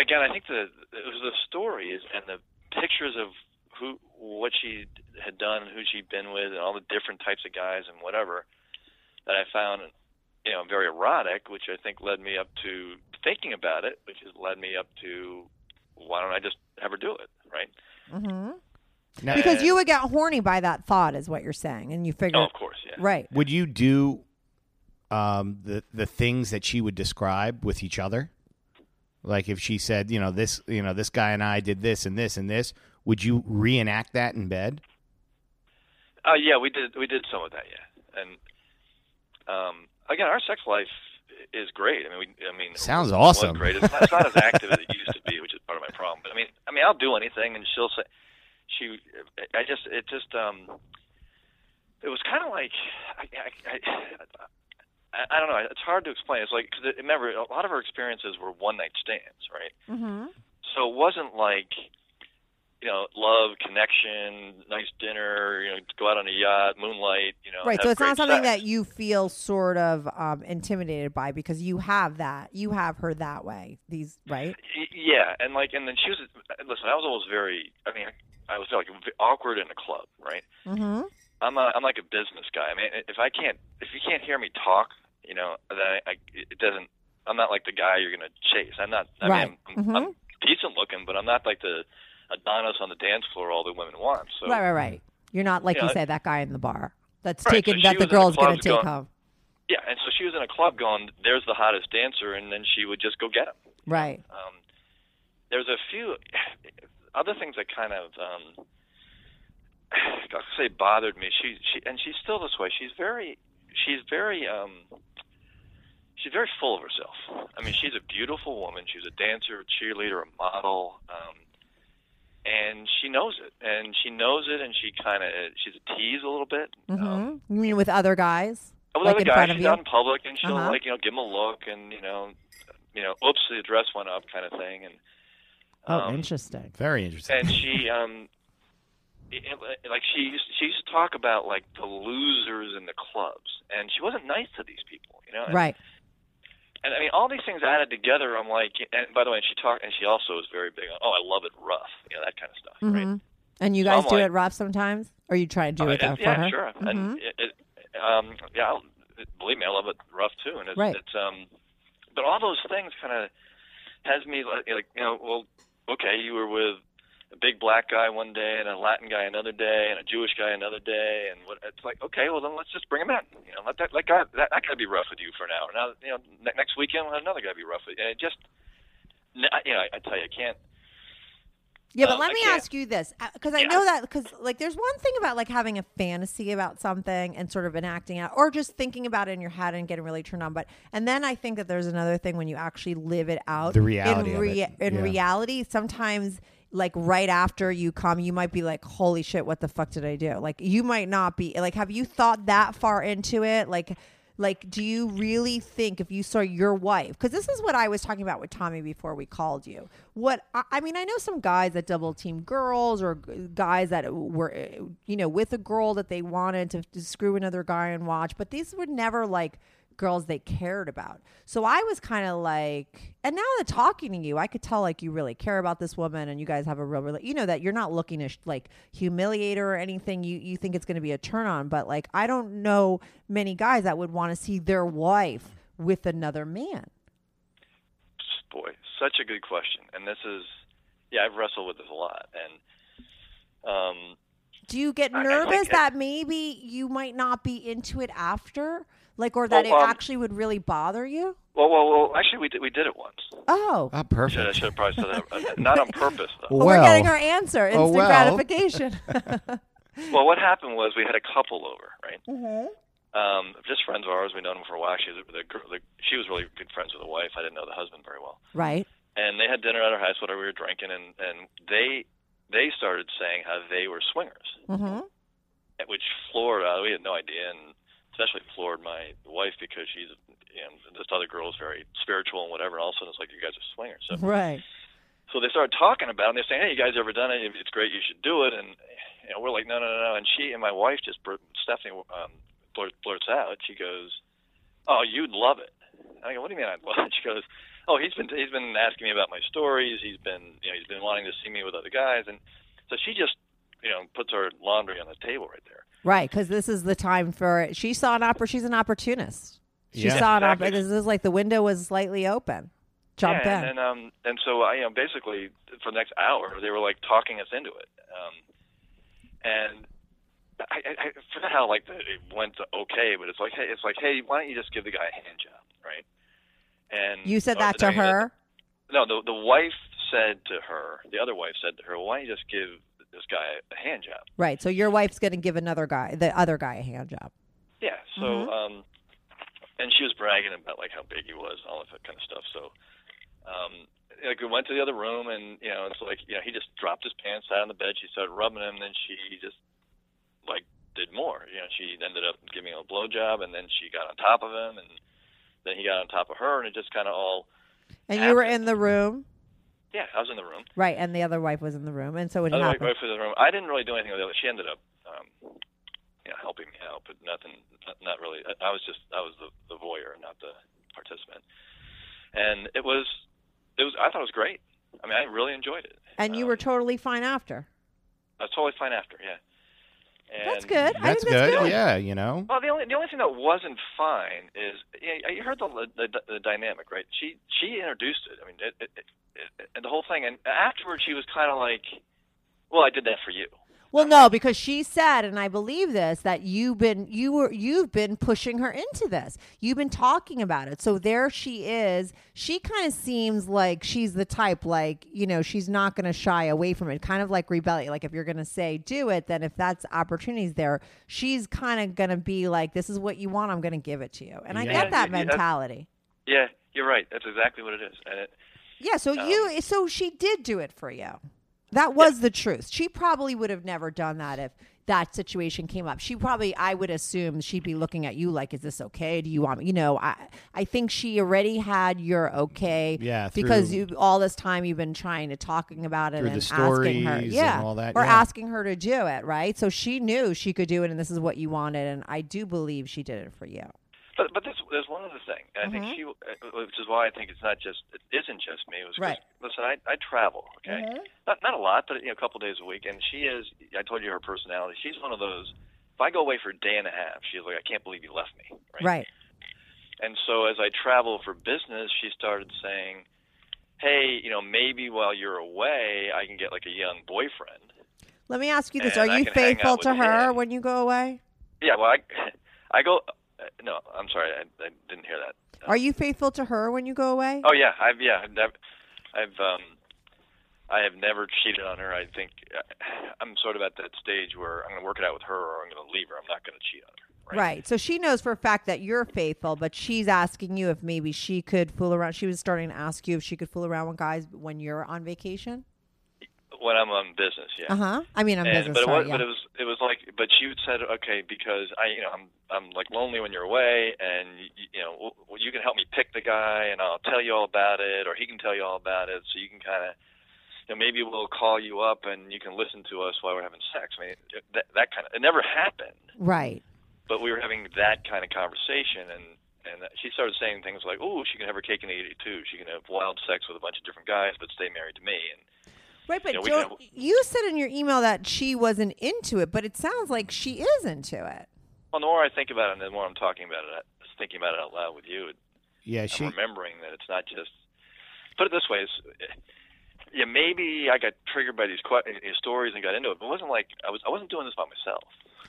again. I think the it was the stories and the pictures of who what she had done, who she'd been with, and all the different types of guys and whatever that I found, you know, very erotic, which I think led me up to thinking about it, which has led me up to why don't I just have her do it, right? Mm-hmm. Now, Because you would get horny by that thought, is what you're saying, and you figure, Oh, of course, yeah. right? would you do um, the the things that she would describe with each other? Like if she said, you know, this, you know, this guy and I did this and this and this, would you reenact that in bed? Uh, yeah, we did. We did some of that, yeah. And um, again, our sex life is great. I mean, we, I mean, Sounds awesome. great. It's not, it's not as active as it [laughs] used to be, which is part of my problem. But I mean, I mean, I'll do anything, and she'll say, she. I just, it just, um, it was kind of like, I, I, I, I, I don't know. It's hard to explain. It's like, cause it, remember, a lot of our experiences were one night stands, right? Mm-hmm. So it wasn't like, you know, love, connection, nice dinner, you know, go out on a yacht, moonlight, you know. Right. So it's not something sex. that you feel sort of um, intimidated by because you have that. You have her that way. These right. Yeah, and like, and then she was. Listen, I was always very. I mean, I was like awkward in a club, right? Mm-hmm. I'm a, I'm like a business guy. I mean, if I can't, if you can't hear me talk, you know, then I, I it doesn't. I'm not like the guy you're gonna chase. I'm not. I Right. mean, I'm, Mhm. I'm decent looking, but I'm not like the Adonis on the dance floor all the women want. So right. Right. Right. You're not like you I- say that guy in the bar that's Right, taken so that the was in the girl's gonna take going- home. yeah, and so she was in a club going, "There's the hottest dancer," and then she would just go get him. Right. um, there's a few [sighs] other things that kind of um, [sighs] I'll say bothered me. She she and she's still this way. She's very she's very um, she's very full of herself. I mean, she's a beautiful woman. She's a dancer, a cheerleader, a model, um, and she knows it. And she knows it, and she kind of she's a tease a little bit. Um, hmm You mean with other guys? with like other in guys, front of she's you? out in public, and she'll Uh-huh. like you know give them a look, and you know, you know, oops, the dress went up, kind of thing, and Oh, um, interesting. Very interesting. and she um it- it- like she used she used to talk about like the losers in the clubs and she wasn't nice to these people you know and, Right. And i mean all these things added together i'm like and by the way she talked and she also was very big on oh i love it rough you know that kind of stuff right hmm And you guys I'm do like- it rough sometimes, or you try to do Uh, it that for yeah her? sure Mhm. and it, it um yeah I'll, believe me i love it rough too and it's, Right. it's um but all those things kind of has me like you know well okay you were with a big black guy one day and a Latin guy another day and a Jewish guy another day and what it's like okay well then let's just bring him in you know let that that guy that, that guy be rough with you for an hour now you know ne- next weekend we'll have another guy be rough with you and it just you know I, I tell you I can't Yeah, but Um, let I me can't- ask you this, because I Yeah. know that because like there's one thing about like having a fantasy about something and sort of enacting out, or just thinking about it in your head and getting really turned on. But and then I think that there's another thing when you actually live it out. The reality in, of it. in Yeah. reality, sometimes like right after you come, you might be like, "Holy shit, what the fuck did I do?" Like you might not be like, have you thought that far into it? Like. Like, do you really think if you saw your wife? Because this is what I was talking about with Tommy before we called you. What I, I mean, I know some guys that double team girls or guys that were, you know, with a girl that they wanted to, to screw another guy and watch, but these were never like girls they cared about. So I was kind of like, and now that talking to you, I could tell like you really care about this woman and you guys have a real, rela- you know, that you're not looking to sh- like humiliate her or anything. You, you think it's going to be a turn on, but like, I don't know many guys that would want to see their wife with another man. boy, such a good question. And this is, yeah, I've wrestled with this a lot. And um, Do you get I- I nervous that maybe you might not be into it after? Like, or that Well, it um, actually would really bother you? well, well, well, actually, we did we did it once. Oh. Ah, Should, I should have probably said that. uh, Not on purpose, though. [laughs] Well, we're getting our answer. oh, Instant well. gratification. [laughs] Well, what happened was we had a couple over, right? Mm-hmm. Um, just friends of ours. We'd known them for a while. She was the, girl- the she was really good friends with the wife. I didn't know the husband very well. right. And they had dinner at our house. Whatever we were drinking, and and they they started saying how they were swingers, Mm-hmm. which floored. Uh, we had no idea, and especially floored my wife because she's you know this other girl is very spiritual and whatever. And all of a sudden, it's like you guys are swingers. So Right. So they started talking about it, and they're saying, "Hey, you guys ever done it? It's great. You should do it." And you know, we're like, "No, no, no, no." And she and my wife just, Stephanie, um, blurt, blurts out. She goes, "Oh, you'd love it." And I go, "What do you mean I'd love it?" [laughs] She goes, "Oh, he's been he's been asking me about my stories. He's been you know he's been wanting to see me with other guys." And so she just you know puts her laundry on the table right there. Right. Because this is the time for it. She saw an oppor- She's an opportunist. She Yeah. saw an Exactly. opportunist. This is like the window was slightly open. Jump yeah, in. and then um and so I you know basically for the next hour they were like talking us into it, um, and I, I, I forgot how like the, it went okay, but it's like hey, it's like hey, why don't you just give the guy a hand job, right? And you said that to the- her? No, the the wife said to her, the other wife said to her, well, why don't you just give this guy a hand job? Right. So your wife's going to give another guy, the other guy, a hand job. Yeah. So, Mm-hmm. um, and she was bragging about like how big he was and all of that kind of stuff. So, um, like we went to the other room, and you know, it's like you know, he just dropped his pants out on the bed. She started rubbing him, and then she just like did more. You know, she ended up giving him a blowjob, and then she got on top of him, and then he got on top of her, and it just kind of all. And you were in the room. Yeah, I was in the room. Right. And the other wife was in the room. And so it Other happened. wife was in the room. I didn't really do anything with the other. She ended up, um, you know, helping me out, but nothing, not, not really. I, I was just, I was the, the voyeur, not the participant. And it was, it was. I thought it was great. I mean, I really enjoyed it. And you Um, were totally fine after. I was totally fine after. Yeah. And, That's good. I That's think that's good. good. Yeah, you know. Well, the only the only thing that wasn't fine is you, know, you heard the, the the dynamic, right? She she introduced it. I mean, it, it, it, it, and the whole thing. And afterwards, she was kind of like, "Well, I did that for you." Well, no, because she said, and I believe this, that you've been you were you've been pushing her into this. You've been talking about it. So there she is. She kind of seems like she's the type, like you know, she's not going to shy away from it. Kind of like rebellion. Like if you're going to say do it, then if that's opportunities there, she's kind of going to be like, "This is what you want. I'm going to give it to you." And I get that Yeah, yeah, mentality. Yeah, you're right. That's exactly what it is. And it, Yeah, so Um, you so she did do it for you. That was the truth. She probably would have never done that if that situation came up. She probably I would assume she'd be looking at you like is this okay? Do you want me? You know, I I think she already had your okay Yeah, because you all this time you've been trying to talking about it Through and the asking her. Yeah. all that, Or yeah. asking her to do it, right? So she knew she could do it and this is what you wanted and I do believe she did it for you. But but there's there's one other thing. And I think she, uh, which is why I think it's not just it isn't just me. It was Right. Listen, I I travel. Okay, not not a lot, but you know, a couple days a week. And she is. I told you her personality. She's one of those. If I go away for a day and a half, she's like, I can't believe you left me. Right. Right. And so as I travel for business, she started saying, "Hey, you know, maybe while you're away, I can get like a young boyfriend." Let me ask you this. Are you faithful to her him. when you go away? Yeah. Well, I [laughs] I go. Uh, no, I'm sorry, I, I didn't hear that. Are you faithful to her when you go away? Oh yeah, I've yeah, I've never, I've um, I have never cheated on her. I think uh, I'm sort of at that stage where I'm going to work it out with her, or I'm going to leave her. I'm not going to cheat on her. Right. Right. So she knows for a fact that you're faithful, but she's asking you if maybe she could fool around. She was starting to ask you if she could fool around with guys when you're on vacation. When I'm on business, yeah. Uh huh. I mean, on And, business. but it sorry, was, yeah. but it was, it was like, but she said, okay, because I, you know, I'm, I'm like lonely when you're away, and you, you know, well, you can help me pick the guy, and I'll tell you all about it, or he can tell you all about it, so you can kind of, you know, maybe we'll call you up and you can listen to us while we're having sex. I mean, that, that kind of, it never happened, right. but we were having that kind of conversation, and and she started saying things like, oh, she can have her cake and eat it too. She can have wild sex with a bunch of different guys, but stay married to me, and Right. But you know, we don't, you said in your email that she wasn't into it, but it sounds like she is into it. Well, the more I think about it, and the more I'm talking about it, I was thinking about it out loud with you, Yeah, she. I'm remembering that it's not just. Put it this way: it's, yeah, maybe I got triggered by these, que- these stories and got into it, but it wasn't like I was. I wasn't doing this by myself.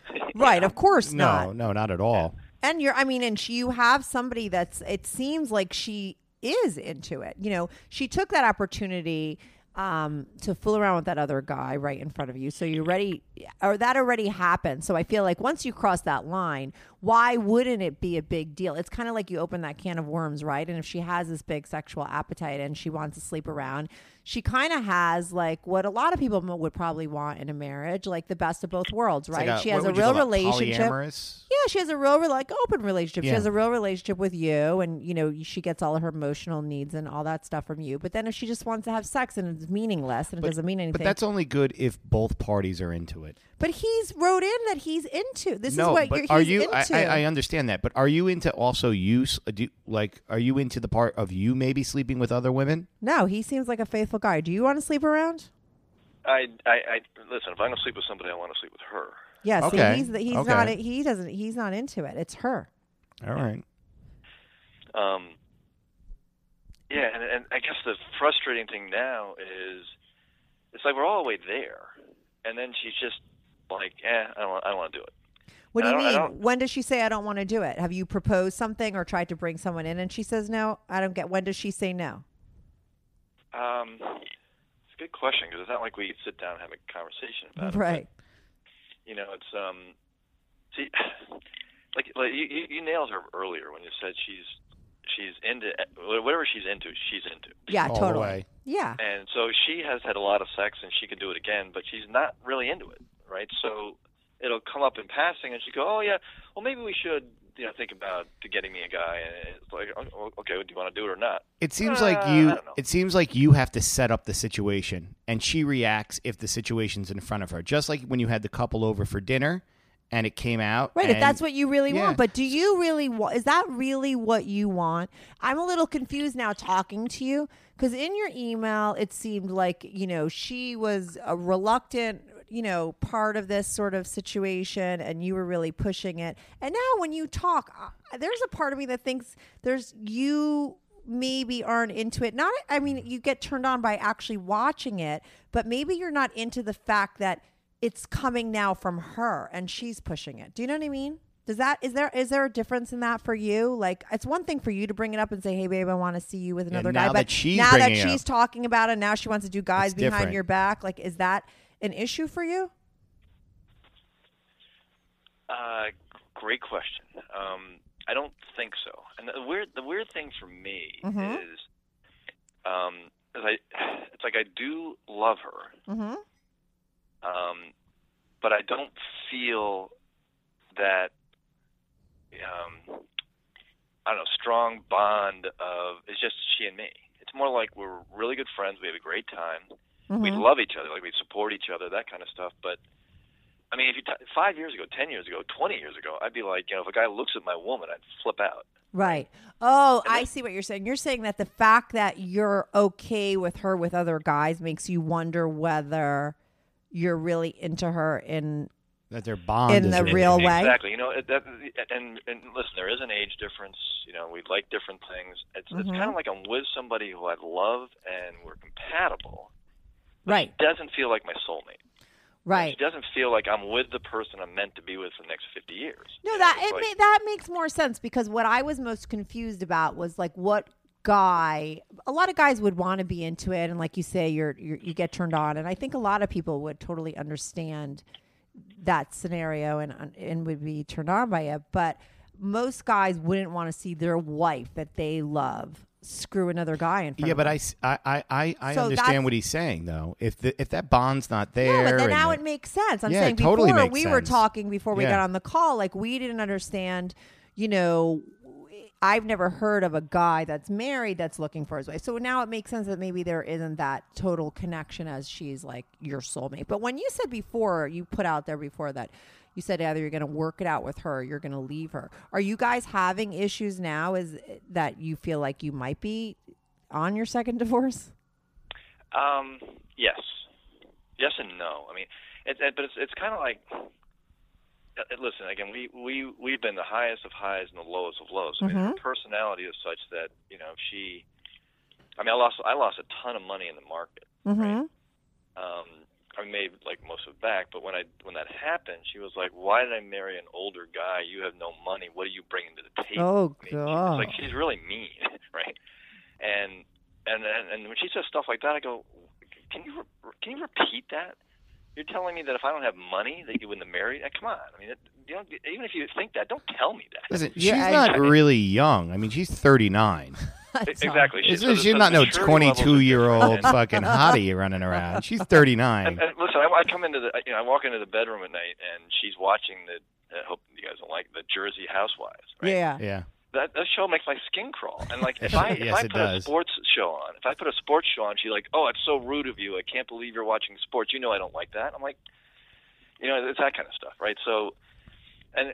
[laughs] Right. Of course No, not. No, no, not at all. And you're, I mean, and she, you have somebody that's, it seems like she is into it. You know, she took that opportunity um, to fool around with that other guy right in front of you. So you already, or that already happened. So I feel like once you cross that line, why wouldn't it be a big deal? It's kind of like you open that can of worms, right? And if she has this big sexual appetite and she wants to sleep around, she kind of has like what a lot of people would probably want in a marriage, like the best of both worlds, right? like she has a real relationship. Polyamorous. Yeah, she has a real like open relationship. She has a real relationship with you, and you know she gets all of her emotional needs and all that stuff from you. But then if she just wants to have sex and it's meaningless and it doesn't mean anything, But that's only good if both parties are into it. But he's wrote in that he's into this. no, is what but you're, are you? I, into. I, I understand that, but are you into also you? s- Do, like, are you into the part of you maybe sleeping with other women? no, he seems like a faithful guy. Do you want to sleep around? I, I, I listen. If I'm going to sleep with somebody, I want to sleep with her. Yeah, see, Okay, he's he's okay. not he doesn't he's not into it. It's her. All right. Um, yeah, and, and I guess the frustrating thing now is it's like we're all the way there, and then she's just like, "Eh, I don't, I don't want to do it." What do you mean? When does she say I don't want to do it? Have you proposed something or tried to bring someone in and she says no? I don't get. When does she say no? Um, it's a good question because it's not like we sit down and have a conversation about it. Right. You know, it's um, see, [sighs] like, like you, you you nailed her earlier when you said she's she's into whatever she's into, she's into. Yeah, All the totally. way. Yeah. And so she has had a lot of sex and she could do it again, but she's not really into it, right? So it'll come up in passing and she go, "Oh yeah, well maybe we should, you know, think about getting me a guy." And it's like, "Oh, "Okay, do you want to do it or not?" It seems Uh, like you. It seems like you have to set up the situation, and she reacts if the situation's in front of her. Just like when you had the couple over for dinner, and it came out. Right, if that's what you really Yeah. want. But do you really want? Is that really what you want? I'm a little confused now talking to you because in your email it seemed like you know she was a reluctant, you know, part of this sort of situation, and you were really pushing it. And now when you talk, uh, there's a part of me that thinks there's you maybe aren't into it. Not, I mean, you get turned on by actually watching it, but maybe you're not into the fact that it's coming now from her and she's pushing it. Do you know what I mean? Does that is there is there a difference in that for you? Like it's one thing for you to bring it up and say, "Hey, babe, I want to see you with another now guy," that but she's now that she's talking about it, now she wants to do guys It's behind different. your back. Like, is that an issue for you? Uh, great question. Um, I don't think so. And the weird the weird thing for me Mhm. is, um, is I it's like I do love her, Mm-hmm. um, but I don't feel that um, I don't know strong bond of it's just she and me. It's more like we're really good friends. We have a great time. We Mm-hmm. love each other, like we'd support each other, that kind of stuff. But I mean, if you t- five years ago, ten years ago, twenty years ago, I'd be like, you know, if a guy looks at my woman, I'd flip out. Right. Oh, And I then- see what you're saying. You're saying that the fact that you're okay with her with other guys makes you wonder whether you're really into her in That their bond In the really- real way. Exactly. You know, that, and and listen, there is an age difference. You know, we like different things. It's it's Mhm. kind of like I'm with somebody who I love and we're compatible. Right, It Doesn't feel like my soulmate. right. It doesn't feel like I'm with the person I'm meant to be with for the next 50 years. No, that it like- ma- that makes more sense because what I was most confused about was like what guy. A lot of guys would want to be into it, and like you say, you're, you're you get turned on, and I think a lot of people would totally understand that scenario and and would be turned on by it. But most guys wouldn't want to see their wife that they love screw another guy in front. Yeah, but I, I So understand that's- what he's saying though. If the, if that bond's not there, No, but then and now the- it makes sense. I'm Yeah, saying it totally before makes we were sense. talking before we Yeah. got on the call, like we didn't understand. You know, I've never heard of a guy that's married that's looking for his wife. So now it makes sense that maybe there isn't that total connection as she's like your soulmate. But when you said before, you put out there before that. You said either you're going to work it out with her, or you're going to leave her. Are you guys having issues now? Is that you feel like you might be on your second [laughs] divorce? Um, yes, yes and no. I mean, it, it, but it's it's kind of like. Uh, Listen again. We we we've been the highest of highs and the lowest of lows. I mean, her personality is such that you know she. I mean, I lost I lost a ton of money in the market. Mm-hmm. Um, I made like most of it back, but when I when that happened, she was like, "Why did I marry an older guy? You have no money. What are you bringing to the table?" Oh, I mean, she was God. like she's really mean, [laughs] right? And and and, and when she says stuff like that, I go, "Can you re- can you repeat that?" You're telling me that if I don't have money, that you wouldn't have married? Uh, come on, I mean, it, you don't, even if you think that, don't tell me that. Listen, she's I- not I mean- really young. I mean, she's 39. [laughs] exactly. She's, so she's not no maturity levels are 22 year different. old [laughs] fucking hottie running around. She's 39. And, and listen, I, I come into the, you know, I walk into the bedroom at night, and she's watching the. I hope you guys don't like the Jersey Housewives. Right? Yeah. yeah. That that show makes my skin crawl. And like, if I if I it put a sports show on, if I put a sports show on, she's like, "Oh, it's so rude of you. I can't believe you're watching sports. You know I don't like that." I'm like, you know, it's that kind of stuff, right? So, and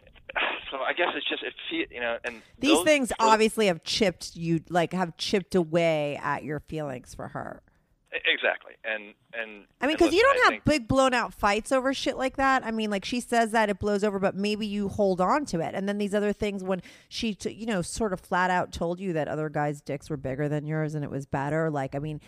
so I guess it's just it feel, you know, and These those- things those- obviously have chipped you, like have chipped away at your feelings for her. Exactly, and and I mean, because you don't I have think- big blown out fights over shit like that. I mean, like she says that it blows over, but maybe you hold on to it. And then these other things, when she, t- you know, sort of flat out told you that other guys' dicks were bigger than yours and it was better. Like, I mean,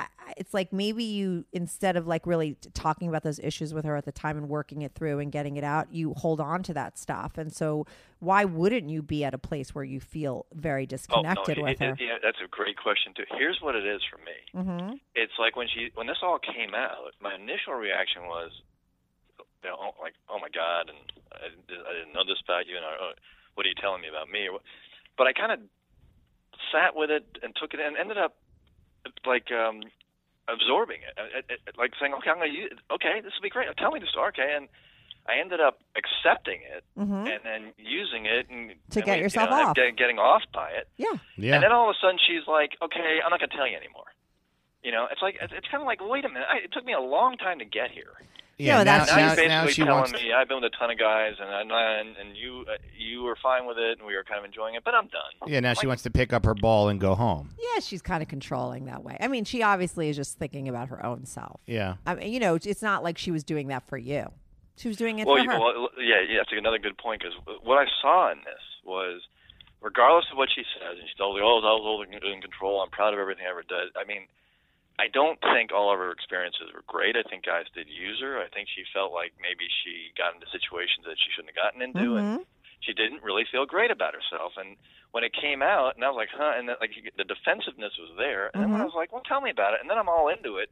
I, it's like maybe you instead of like really talking about those issues with her at the time and working it through and getting it out, you hold on to that stuff. And so, why wouldn't you be at a place where you feel very disconnected oh, no, with it, her? It, yeah, that's a great question too. Here's what it is for me. mm-hmm. it's like when she when this all came out, my initial reaction was, you know, oh, like, oh my god, and I, didn't- I didn't know this about you, and I, oh, what are you telling me about me? But I kind of sat with it and took it and ended up like um absorbing it, It- it- it- like saying, okay, I'm going to use. Okay, this will be great. Tell me the story. Okay, and I ended up accepting it Mhm. and then using it and To and get we- yourself you know, off. getting, getting off by it. Yeah. Yeah. And then all of a sudden she's like, "Okay, I'm not going to tell you anymore." You know, it's like it's, it's kind of like, wait a minute, I, it took me a long time to get here. Yeah. No, that's- Now, now, you're basically now she telling wants. me I've been with a ton of guys, and and, and, and you uh, you were fine with it, and we were kind of enjoying it, but I'm done. Yeah, now she wants to pick up her ball and go home. Yeah, she's kind of controlling that way. I mean, she obviously is just thinking about her own self. Yeah. I mean, you know, it's not like she was doing that for you. She was doing it Well, for her. well, yeah, yeah, that's another good point because what I saw in this was, regardless of what she says, and she told me, "Oh, I was holding in control. I'm proud of everything I ever did." I mean, I don't think all of her experiences were great. I think guys did use her. I think she felt like maybe she got into situations that she shouldn't have gotten into, and she didn't really feel great about herself. And when it came out, and I was like, "Huh," and then, like the defensiveness was there, and then I was like, "Well, tell me about it," and then I'm all into it.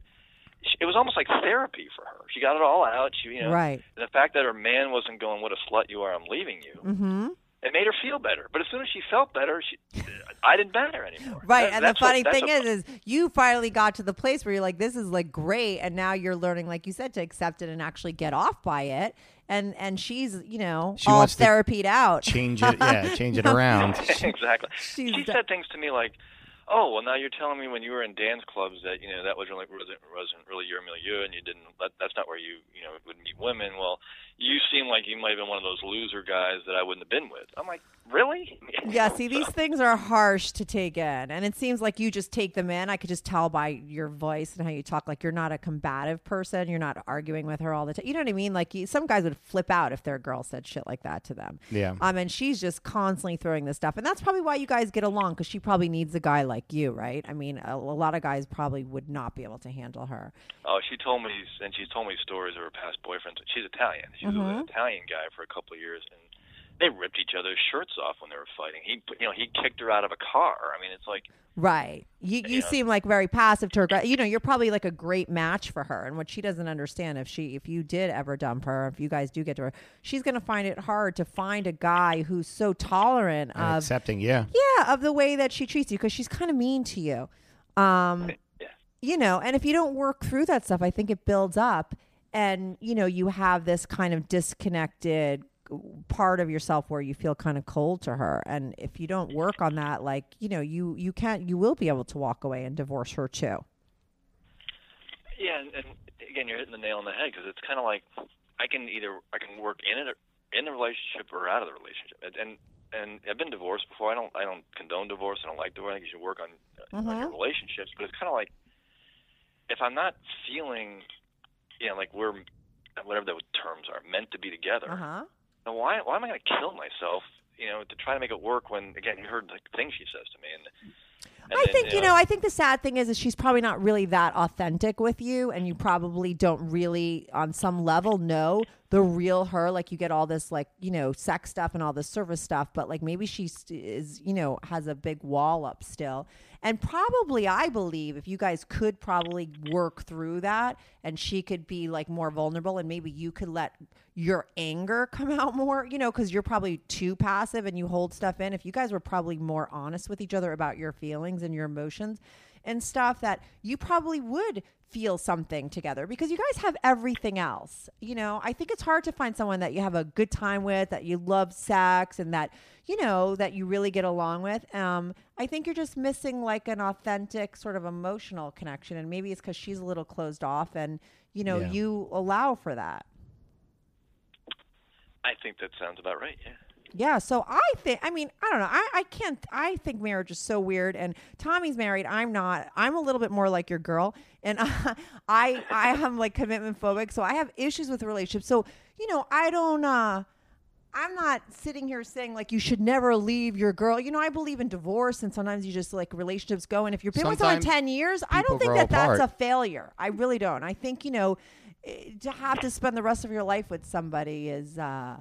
It was almost like therapy for her. She got it all out. She, you know, right. and the fact that her man wasn't going, "What a slut you are! I'm leaving you." Mm-hmm. It made her feel better. But as soon as she felt better, she, I didn't matter anymore. [laughs] Right. That- and the that's what- funny thing what- is, is you finally got to the place where you're like, this is like great. And now you're learning, like you said, to accept it and actually get off by it. And and she's, you know, She all wants therapied out. Change it, yeah, change it [laughs] around. [laughs] exactly. She's she the- said things to me like, "Oh, well, now you're telling me when you were in dance clubs that you know that was really wasn't, wasn't really your milieu, and you didn't. That, that's not where you you know would meet women. Well, you seem like you might have been one of those loser guys that I wouldn't have been with. I'm like, really? [laughs] Yeah, see, these things are harsh to take in. And it seems like you just take them in. I could just tell by your voice and how you talk. Like you're not a combative person. You're not arguing with her all the time. You know what I mean? Like you, some guys would flip out if their girl said shit like that to them. Yeah. Um, and she's just constantly throwing this stuff. And that's probably why you guys get along because she probably needs a guy like you, right? I mean, a, a lot of guys probably would not be able to handle her. Oh, she told me, and she's told me stories of her past boyfriends. She's Italian. She was Mm-hmm. with an Italian guy for a couple of years, and they ripped each other's shirts off when they were fighting. He, you know, he kicked her out of a car. I mean, it's like, Right. You you Yeah. seem like very passive to her. You know, you're probably like a great match for her. And what she doesn't understand if she if you did ever dump her, if you guys do get to her, she's going to find it hard to find a guy who's so tolerant And of accepting, yeah. yeah, of the way that she treats you because she's kind of mean to you. Um yeah. you know, and if you don't work through that stuff, I think it builds up and you know, you have this kind of disconnected part of yourself where you feel kind of cold to her and if you don't work on that like you know you you can't you will be able to walk away and divorce her too Yeah, and, and again, you're hitting the nail on the head because it's kind of like I can either I can work in it in the relationship or out of the relationship, and and, and I've been divorced before. I don't I don't condone divorce. I don't like divorce. I think you should work on, uh, on your mm-hmm. relationships, but it's kind of like if I'm not feeling, you know, like we're whatever those terms are meant to be together. uh-huh then why why am I going to kill myself? You know, to try to make it work when again you heard the things she says to me and. and I then, think you know. I think the sad thing is, is she's probably not really that authentic with you, and you probably don't really, on some level, know the real her. Like you get all this, like you know, sex stuff and all this service stuff, but like maybe she is, you know, has a big wall up still. And probably, I believe, if you guys could probably work through that, and she could be like more vulnerable, and maybe you could let your anger [laughs] come out more, you know, because you're probably too passive and you hold stuff in. If you guys were probably more honest with each other about your feelings and your emotions and stuff, that you probably would feel something together because you guys have everything else. You know, I think it's hard to find someone that you have a good time with, that you love sex, and that, you know, that you really get along with. Um, I think you're just missing like an authentic sort of emotional connection. And maybe it's because she's a little closed off and, you know, Yeah. you allow for that. I think that sounds about right. Yeah. Yeah, so I think I mean, I don't know. I, I can't I think marriage is so weird and Tommy's married, I'm not. I'm a little bit more like your girl and [laughs] I I am like commitment phobic, so I have issues with relationships. So, you know, I don't uh I'm not sitting here saying like you should never leave your girl. You know, I believe in divorce and sometimes you just like relationships go and if you've been with someone 10 years, I don't think that that's a failure. I really don't. I think, you know, eh, to have to spend the rest of your life with somebody is uh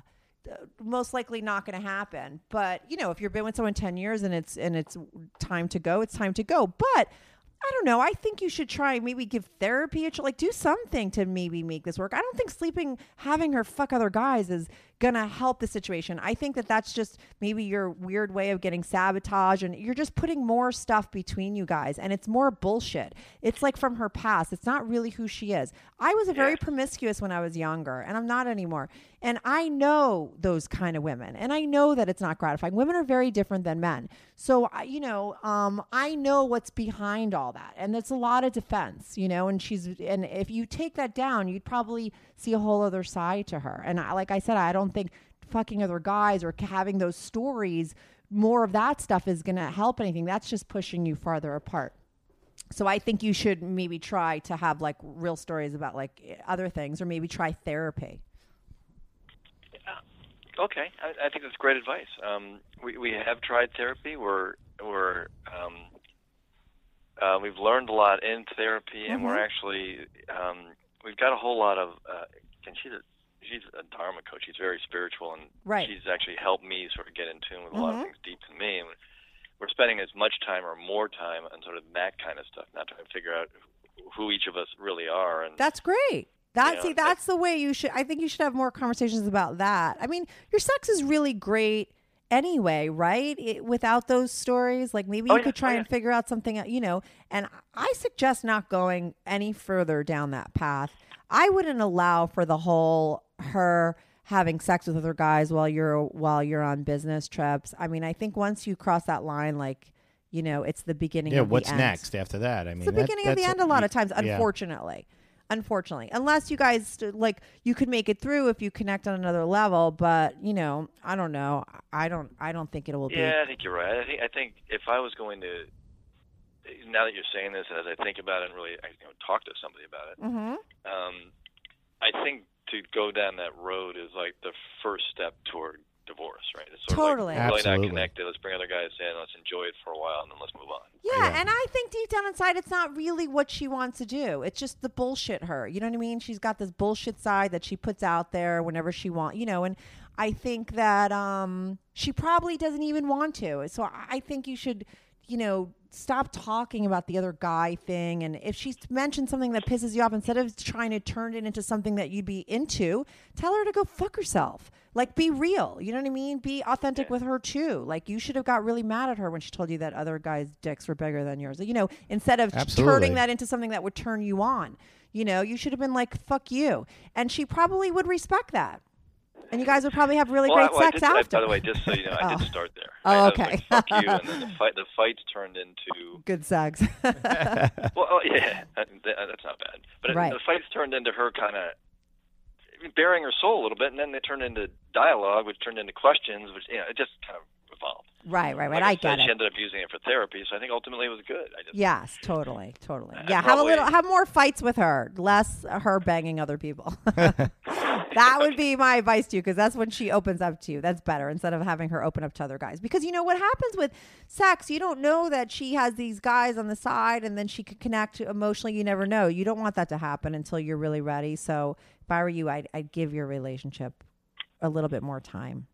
most likely not going to happen. But you know, if you've been with someone ten years and it's and it's time to go, it's time to go. But I don't know. I think you should try maybe give therapy a tr- like do something to maybe make this work. I don't think sleeping, having her fuck other guys is gonna help the situation. I think that that's just maybe your weird way of getting sabotage, and you're just putting more stuff between you guys, and it's more bullshit. It's like from her past. It's not really who she is. I was a very promiscuous when I was younger, and I'm not anymore. And I know those kind of women, and I know that it's not gratifying. Women are very different than men. So, you know, um, I know what's behind all that, and it's a lot of defense, you know. And she's, and if you take that down, you'd probably see a whole other side to her. And I, like I said, I don't think fucking other guys or having those stories, more of that stuff is going to help anything. That's just pushing you farther apart. So I think you should maybe try to have like real stories about like other things, or maybe try therapy. Okay, I, I think that's great advice. Um, we we have tried therapy. We're we're um, uh, we've learned a lot in therapy, and we're actually um, we've got a whole lot of. Uh, and she's a she's a dharma coach. She's very spiritual, and Right. she's actually helped me sort of get in tune with a lot of things deep in me. And we're spending as much time or more time on sort of that kind of stuff, not trying to figure out who each of us really are. And That's great. That Yeah, see, that's the way you should. I think you should have more conversations about that. I mean, your sex is really great, anyway, right? It, without those stories, like maybe Oh, you yeah. could try Oh, and yeah. figure out something, uh, you know. And I suggest not going any further down that path. I wouldn't allow for the whole her having sex with other guys while you're while you're on business trips. I mean, I think once you cross that line, like you know, it's the beginning. Yeah, of the what's end. next after that? I mean, It's the that- beginning of the end a lot of times, yeah. Unfortunately. Unless you guys like, you could make it through if you connect on another level. But you know, I don't know. I don't. I don't think it will be. Yeah, I think you're right. I think I think if I was going to, now that you're saying this, as I think about it and really I, you know, talk to somebody about it, hmm um, I think to go down that road is like the first step toward divorce, right? It's sort Totally. of like really Absolutely. not connected. Let's bring other guys in. Let's enjoy it for a while, and then let's move on. Yeah, Yeah. and I think deep down inside, it's not really what she wants to do. It's just the bullshit her. You know what I mean? She's got this bullshit side that she puts out there whenever she wants. You know, and I think that um, she probably doesn't even want to. So I I think you should, you know, stop talking about the other guy thing. And if she mentions something that pisses you off, instead of trying to turn it into something that you'd be into, tell her to go fuck herself. Like, be real. You know what I mean? Be authentic with her too. Like, you should have got really mad at her when she told you that other guys' dicks were bigger than yours. You know, instead of Absolutely. turning that into something that would turn you on. You know, you should have been like, fuck you. And she probably would respect that. And you guys would probably have really well, great I, well, I sex did, I- after. by the way, just so you know, I [laughs] Oh. did start there. Oh, I, I okay. like, Fuck you, and then the [laughs] fight. The fights turned into Good sex. [laughs] well, oh, yeah, that, that- that's not bad. But it- Right. the fights turned into her kind of baring her soul a little bit, and then they turned into dialogue, which turned into questions, which you know, it just kind of evolved. right, right, right. Like I said, get She ended up using it for therapy, so I think ultimately it was good. I just Yes, totally, totally. Yeah, have a little, have more fights with her, less her banging other people. [laughs] that would be my advice to you because that's when she opens up to you. That's better instead of having her open up to other guys. Because you know what happens with sex, you don't know that she has these guys on the side and then she could connect emotionally. You never know. You don't want that to happen until you're really ready. So if I were you, I'd, I'd give your relationship a little bit more time,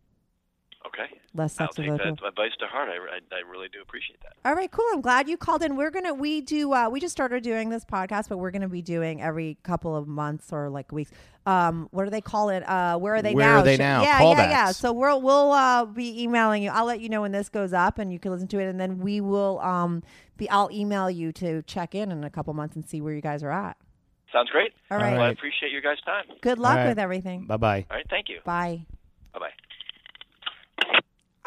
okay. less I'll sex with take other that people. advice to heart. I, I, I really do appreciate that. All right, cool. I'm glad you called in. We're gonna we do uh we just started doing this podcast, but we're gonna be doing every couple of months or like weeks. Um, what do they call it? Uh, where are they Where now? are they now? Yeah, yeah, yeah. So we'll we'll uh be emailing you. I'll let you know when this goes up, and you can listen to it, and then we will um be I'll email you to check in in a couple months and see where you guys are at. Sounds great. All All right. Well, I appreciate your guys' time. Good luck All right. with everything. Bye bye. All right, thank you. Bye. Bye bye.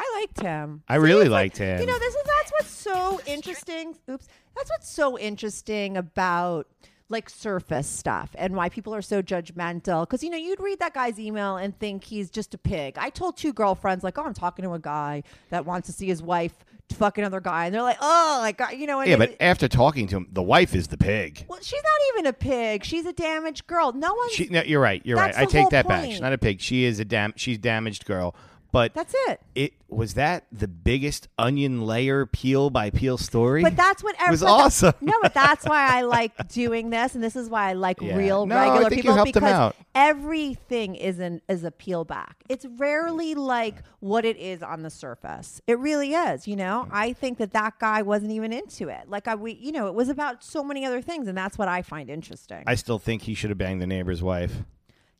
I liked him. I really liked him. You know, this is that's what's so interesting. Oops, that's what's so interesting about like surface stuff and why people are so judgmental. Because you know, you'd read that guy's email and think he's just a pig. I told two girlfriends like, "Oh, I'm talking to a guy that wants to see his wife fuck another guy," and they're like, "Oh, like uh, you know." Yeah, it- but after talking to him, the wife is the pig. well, she's not even a pig. She's a damaged girl. No. She, no, you're right. You're right. I take that back. She's not a pig. She is a dam. She's damaged girl. But that's it. it was that the biggest onion layer peel by peel story. But that's what It was but that- awesome. no, but that's why I [laughs] like doing this, and this is why I like Yeah. real No, regular people them because out. everything is an is a peel back. It's rarely like what it is on the surface. It really is. You know, hmm. I think that that guy wasn't even into it. Like I, we, you know, it was about so many other things, and that's what I find interesting. I still think he should have banged the neighbor's wife.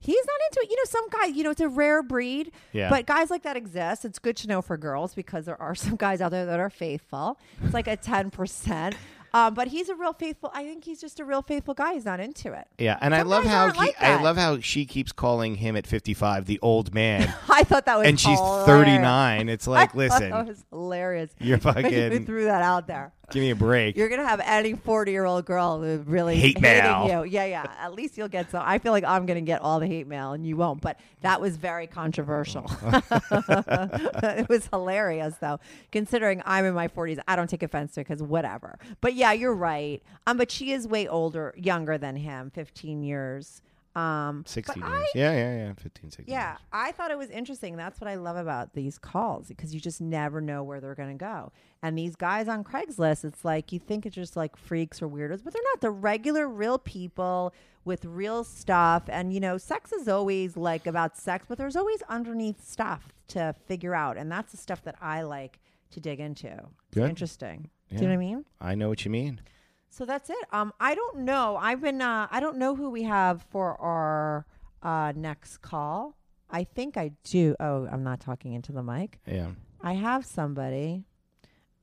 He's not into it. You know, some guys, you know, it's a rare breed. Yeah. But guys like that exist. It's good to know for girls because there are [laughs] some guys out there that are faithful. It's like a [laughs] 10%. Um, but he's a real faithful. I think he's just a real faithful guy. He's not into it. Yeah, and I love how he, like I love how she keeps calling him at 55 the old man, [laughs] I thought that was and she's 39. It's like, listen, that was hilarious. you're fucking threw that out there. Give me a break. You're gonna have any 40 year old girl who really Hate hating mail. you. Yeah, yeah. At least you'll get some. I feel like I'm gonna get all the hate mail and you won't. But that was very controversial. [laughs] it was hilarious though, considering I'm in my 40s. I don't take offense to it because whatever. But yeah, you're right. Um, but she is way older, younger than him, 15 years. Um, 16 but years. I- yeah, yeah, yeah. 15, 16 yeah, years. I thought it was interesting. That's what I love about these calls because you just never know where they're going to go. And these guys on Craigslist, it's like you think it's just like freaks or weirdos, but they're not. They're regular, real people with real stuff. And, you know, sex is always like about sex, but there's always underneath stuff to figure out. And that's the stuff that I like to dig into. Good. interesting. Do you know what I mean? I know what you mean. So that's it. Um, I don't know. I've been. Uh, I don't know who we have for our uh, next call. I think I do. Oh, I'm not talking into the mic. Yeah. I have somebody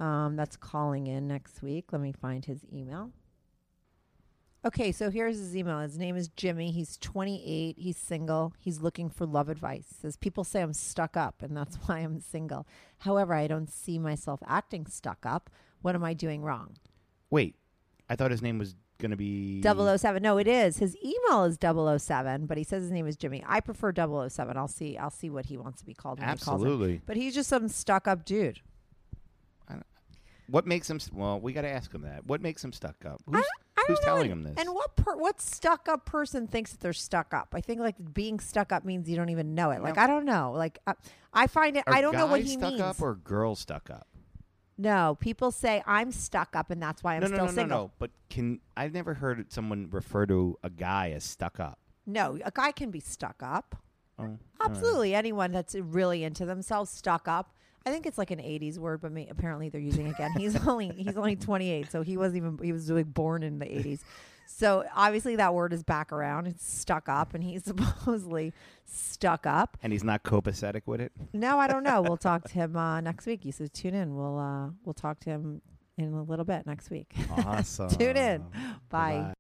um, that's calling in next week. Let me find his email. Okay, so here's his email. His name is Jimmy. He's 28. He's single. He's looking for love advice. Says people say I'm stuck up, and that's [laughs] why I'm single. However, I don't see myself acting stuck up. What am I doing wrong? Wait, I thought his name was going to be 007. No, it is. His email is 007, but he says his name is Jimmy. I prefer 007. I'll see. I'll see what he wants to be called. When He calls Absolutely. him. But he's just some stuck up dude. What makes him? Well, we got to ask him that. What makes him stuck up? Who's, I, I who's don't know. telling And- him this? And what per, what stuck up person thinks that they're stuck up? I think like being stuck up means you don't even know it. Like No. I don't know. Like uh, I find it. Are I don't know what guys he stuck means. up or girls stuck up? No, people say I'm stuck up, and that's why I'm no, still no, no, single. no, no. But can I've never heard someone refer to a guy as stuck up. No, a guy can be stuck up. Oh, all right. Absolutely, anyone that's really into themselves, stuck up. I think it's like an '80s word, but me, apparently they're using it again. He's [laughs] only he's only 28, so he wasn't even he was like born in the '80s. So obviously that word is back around. It's stuck up, and he's [laughs] supposedly stuck up. And he's not copacetic with it. No, I don't know. We'll [laughs] talk to him uh, next week. You said tune in. We'll uh, we'll talk to him in a little bit next week. [laughs] Awesome. tune in. Bye.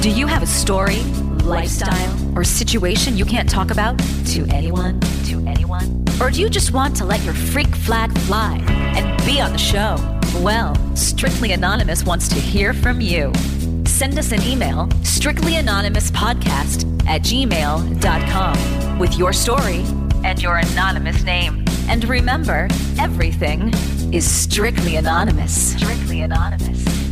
Do you have a story, lifestyle, or situation you can't talk about to anyone? To anyone? Or do you just want to let your freak flag fly and be on the show? Well, Strictly Anonymous wants to hear from you. Send us an email, strictlyanonymouspodcast at gmail.com, with your story and your anonymous name. And remember, everything is strictly anonymous. Strictly anonymous.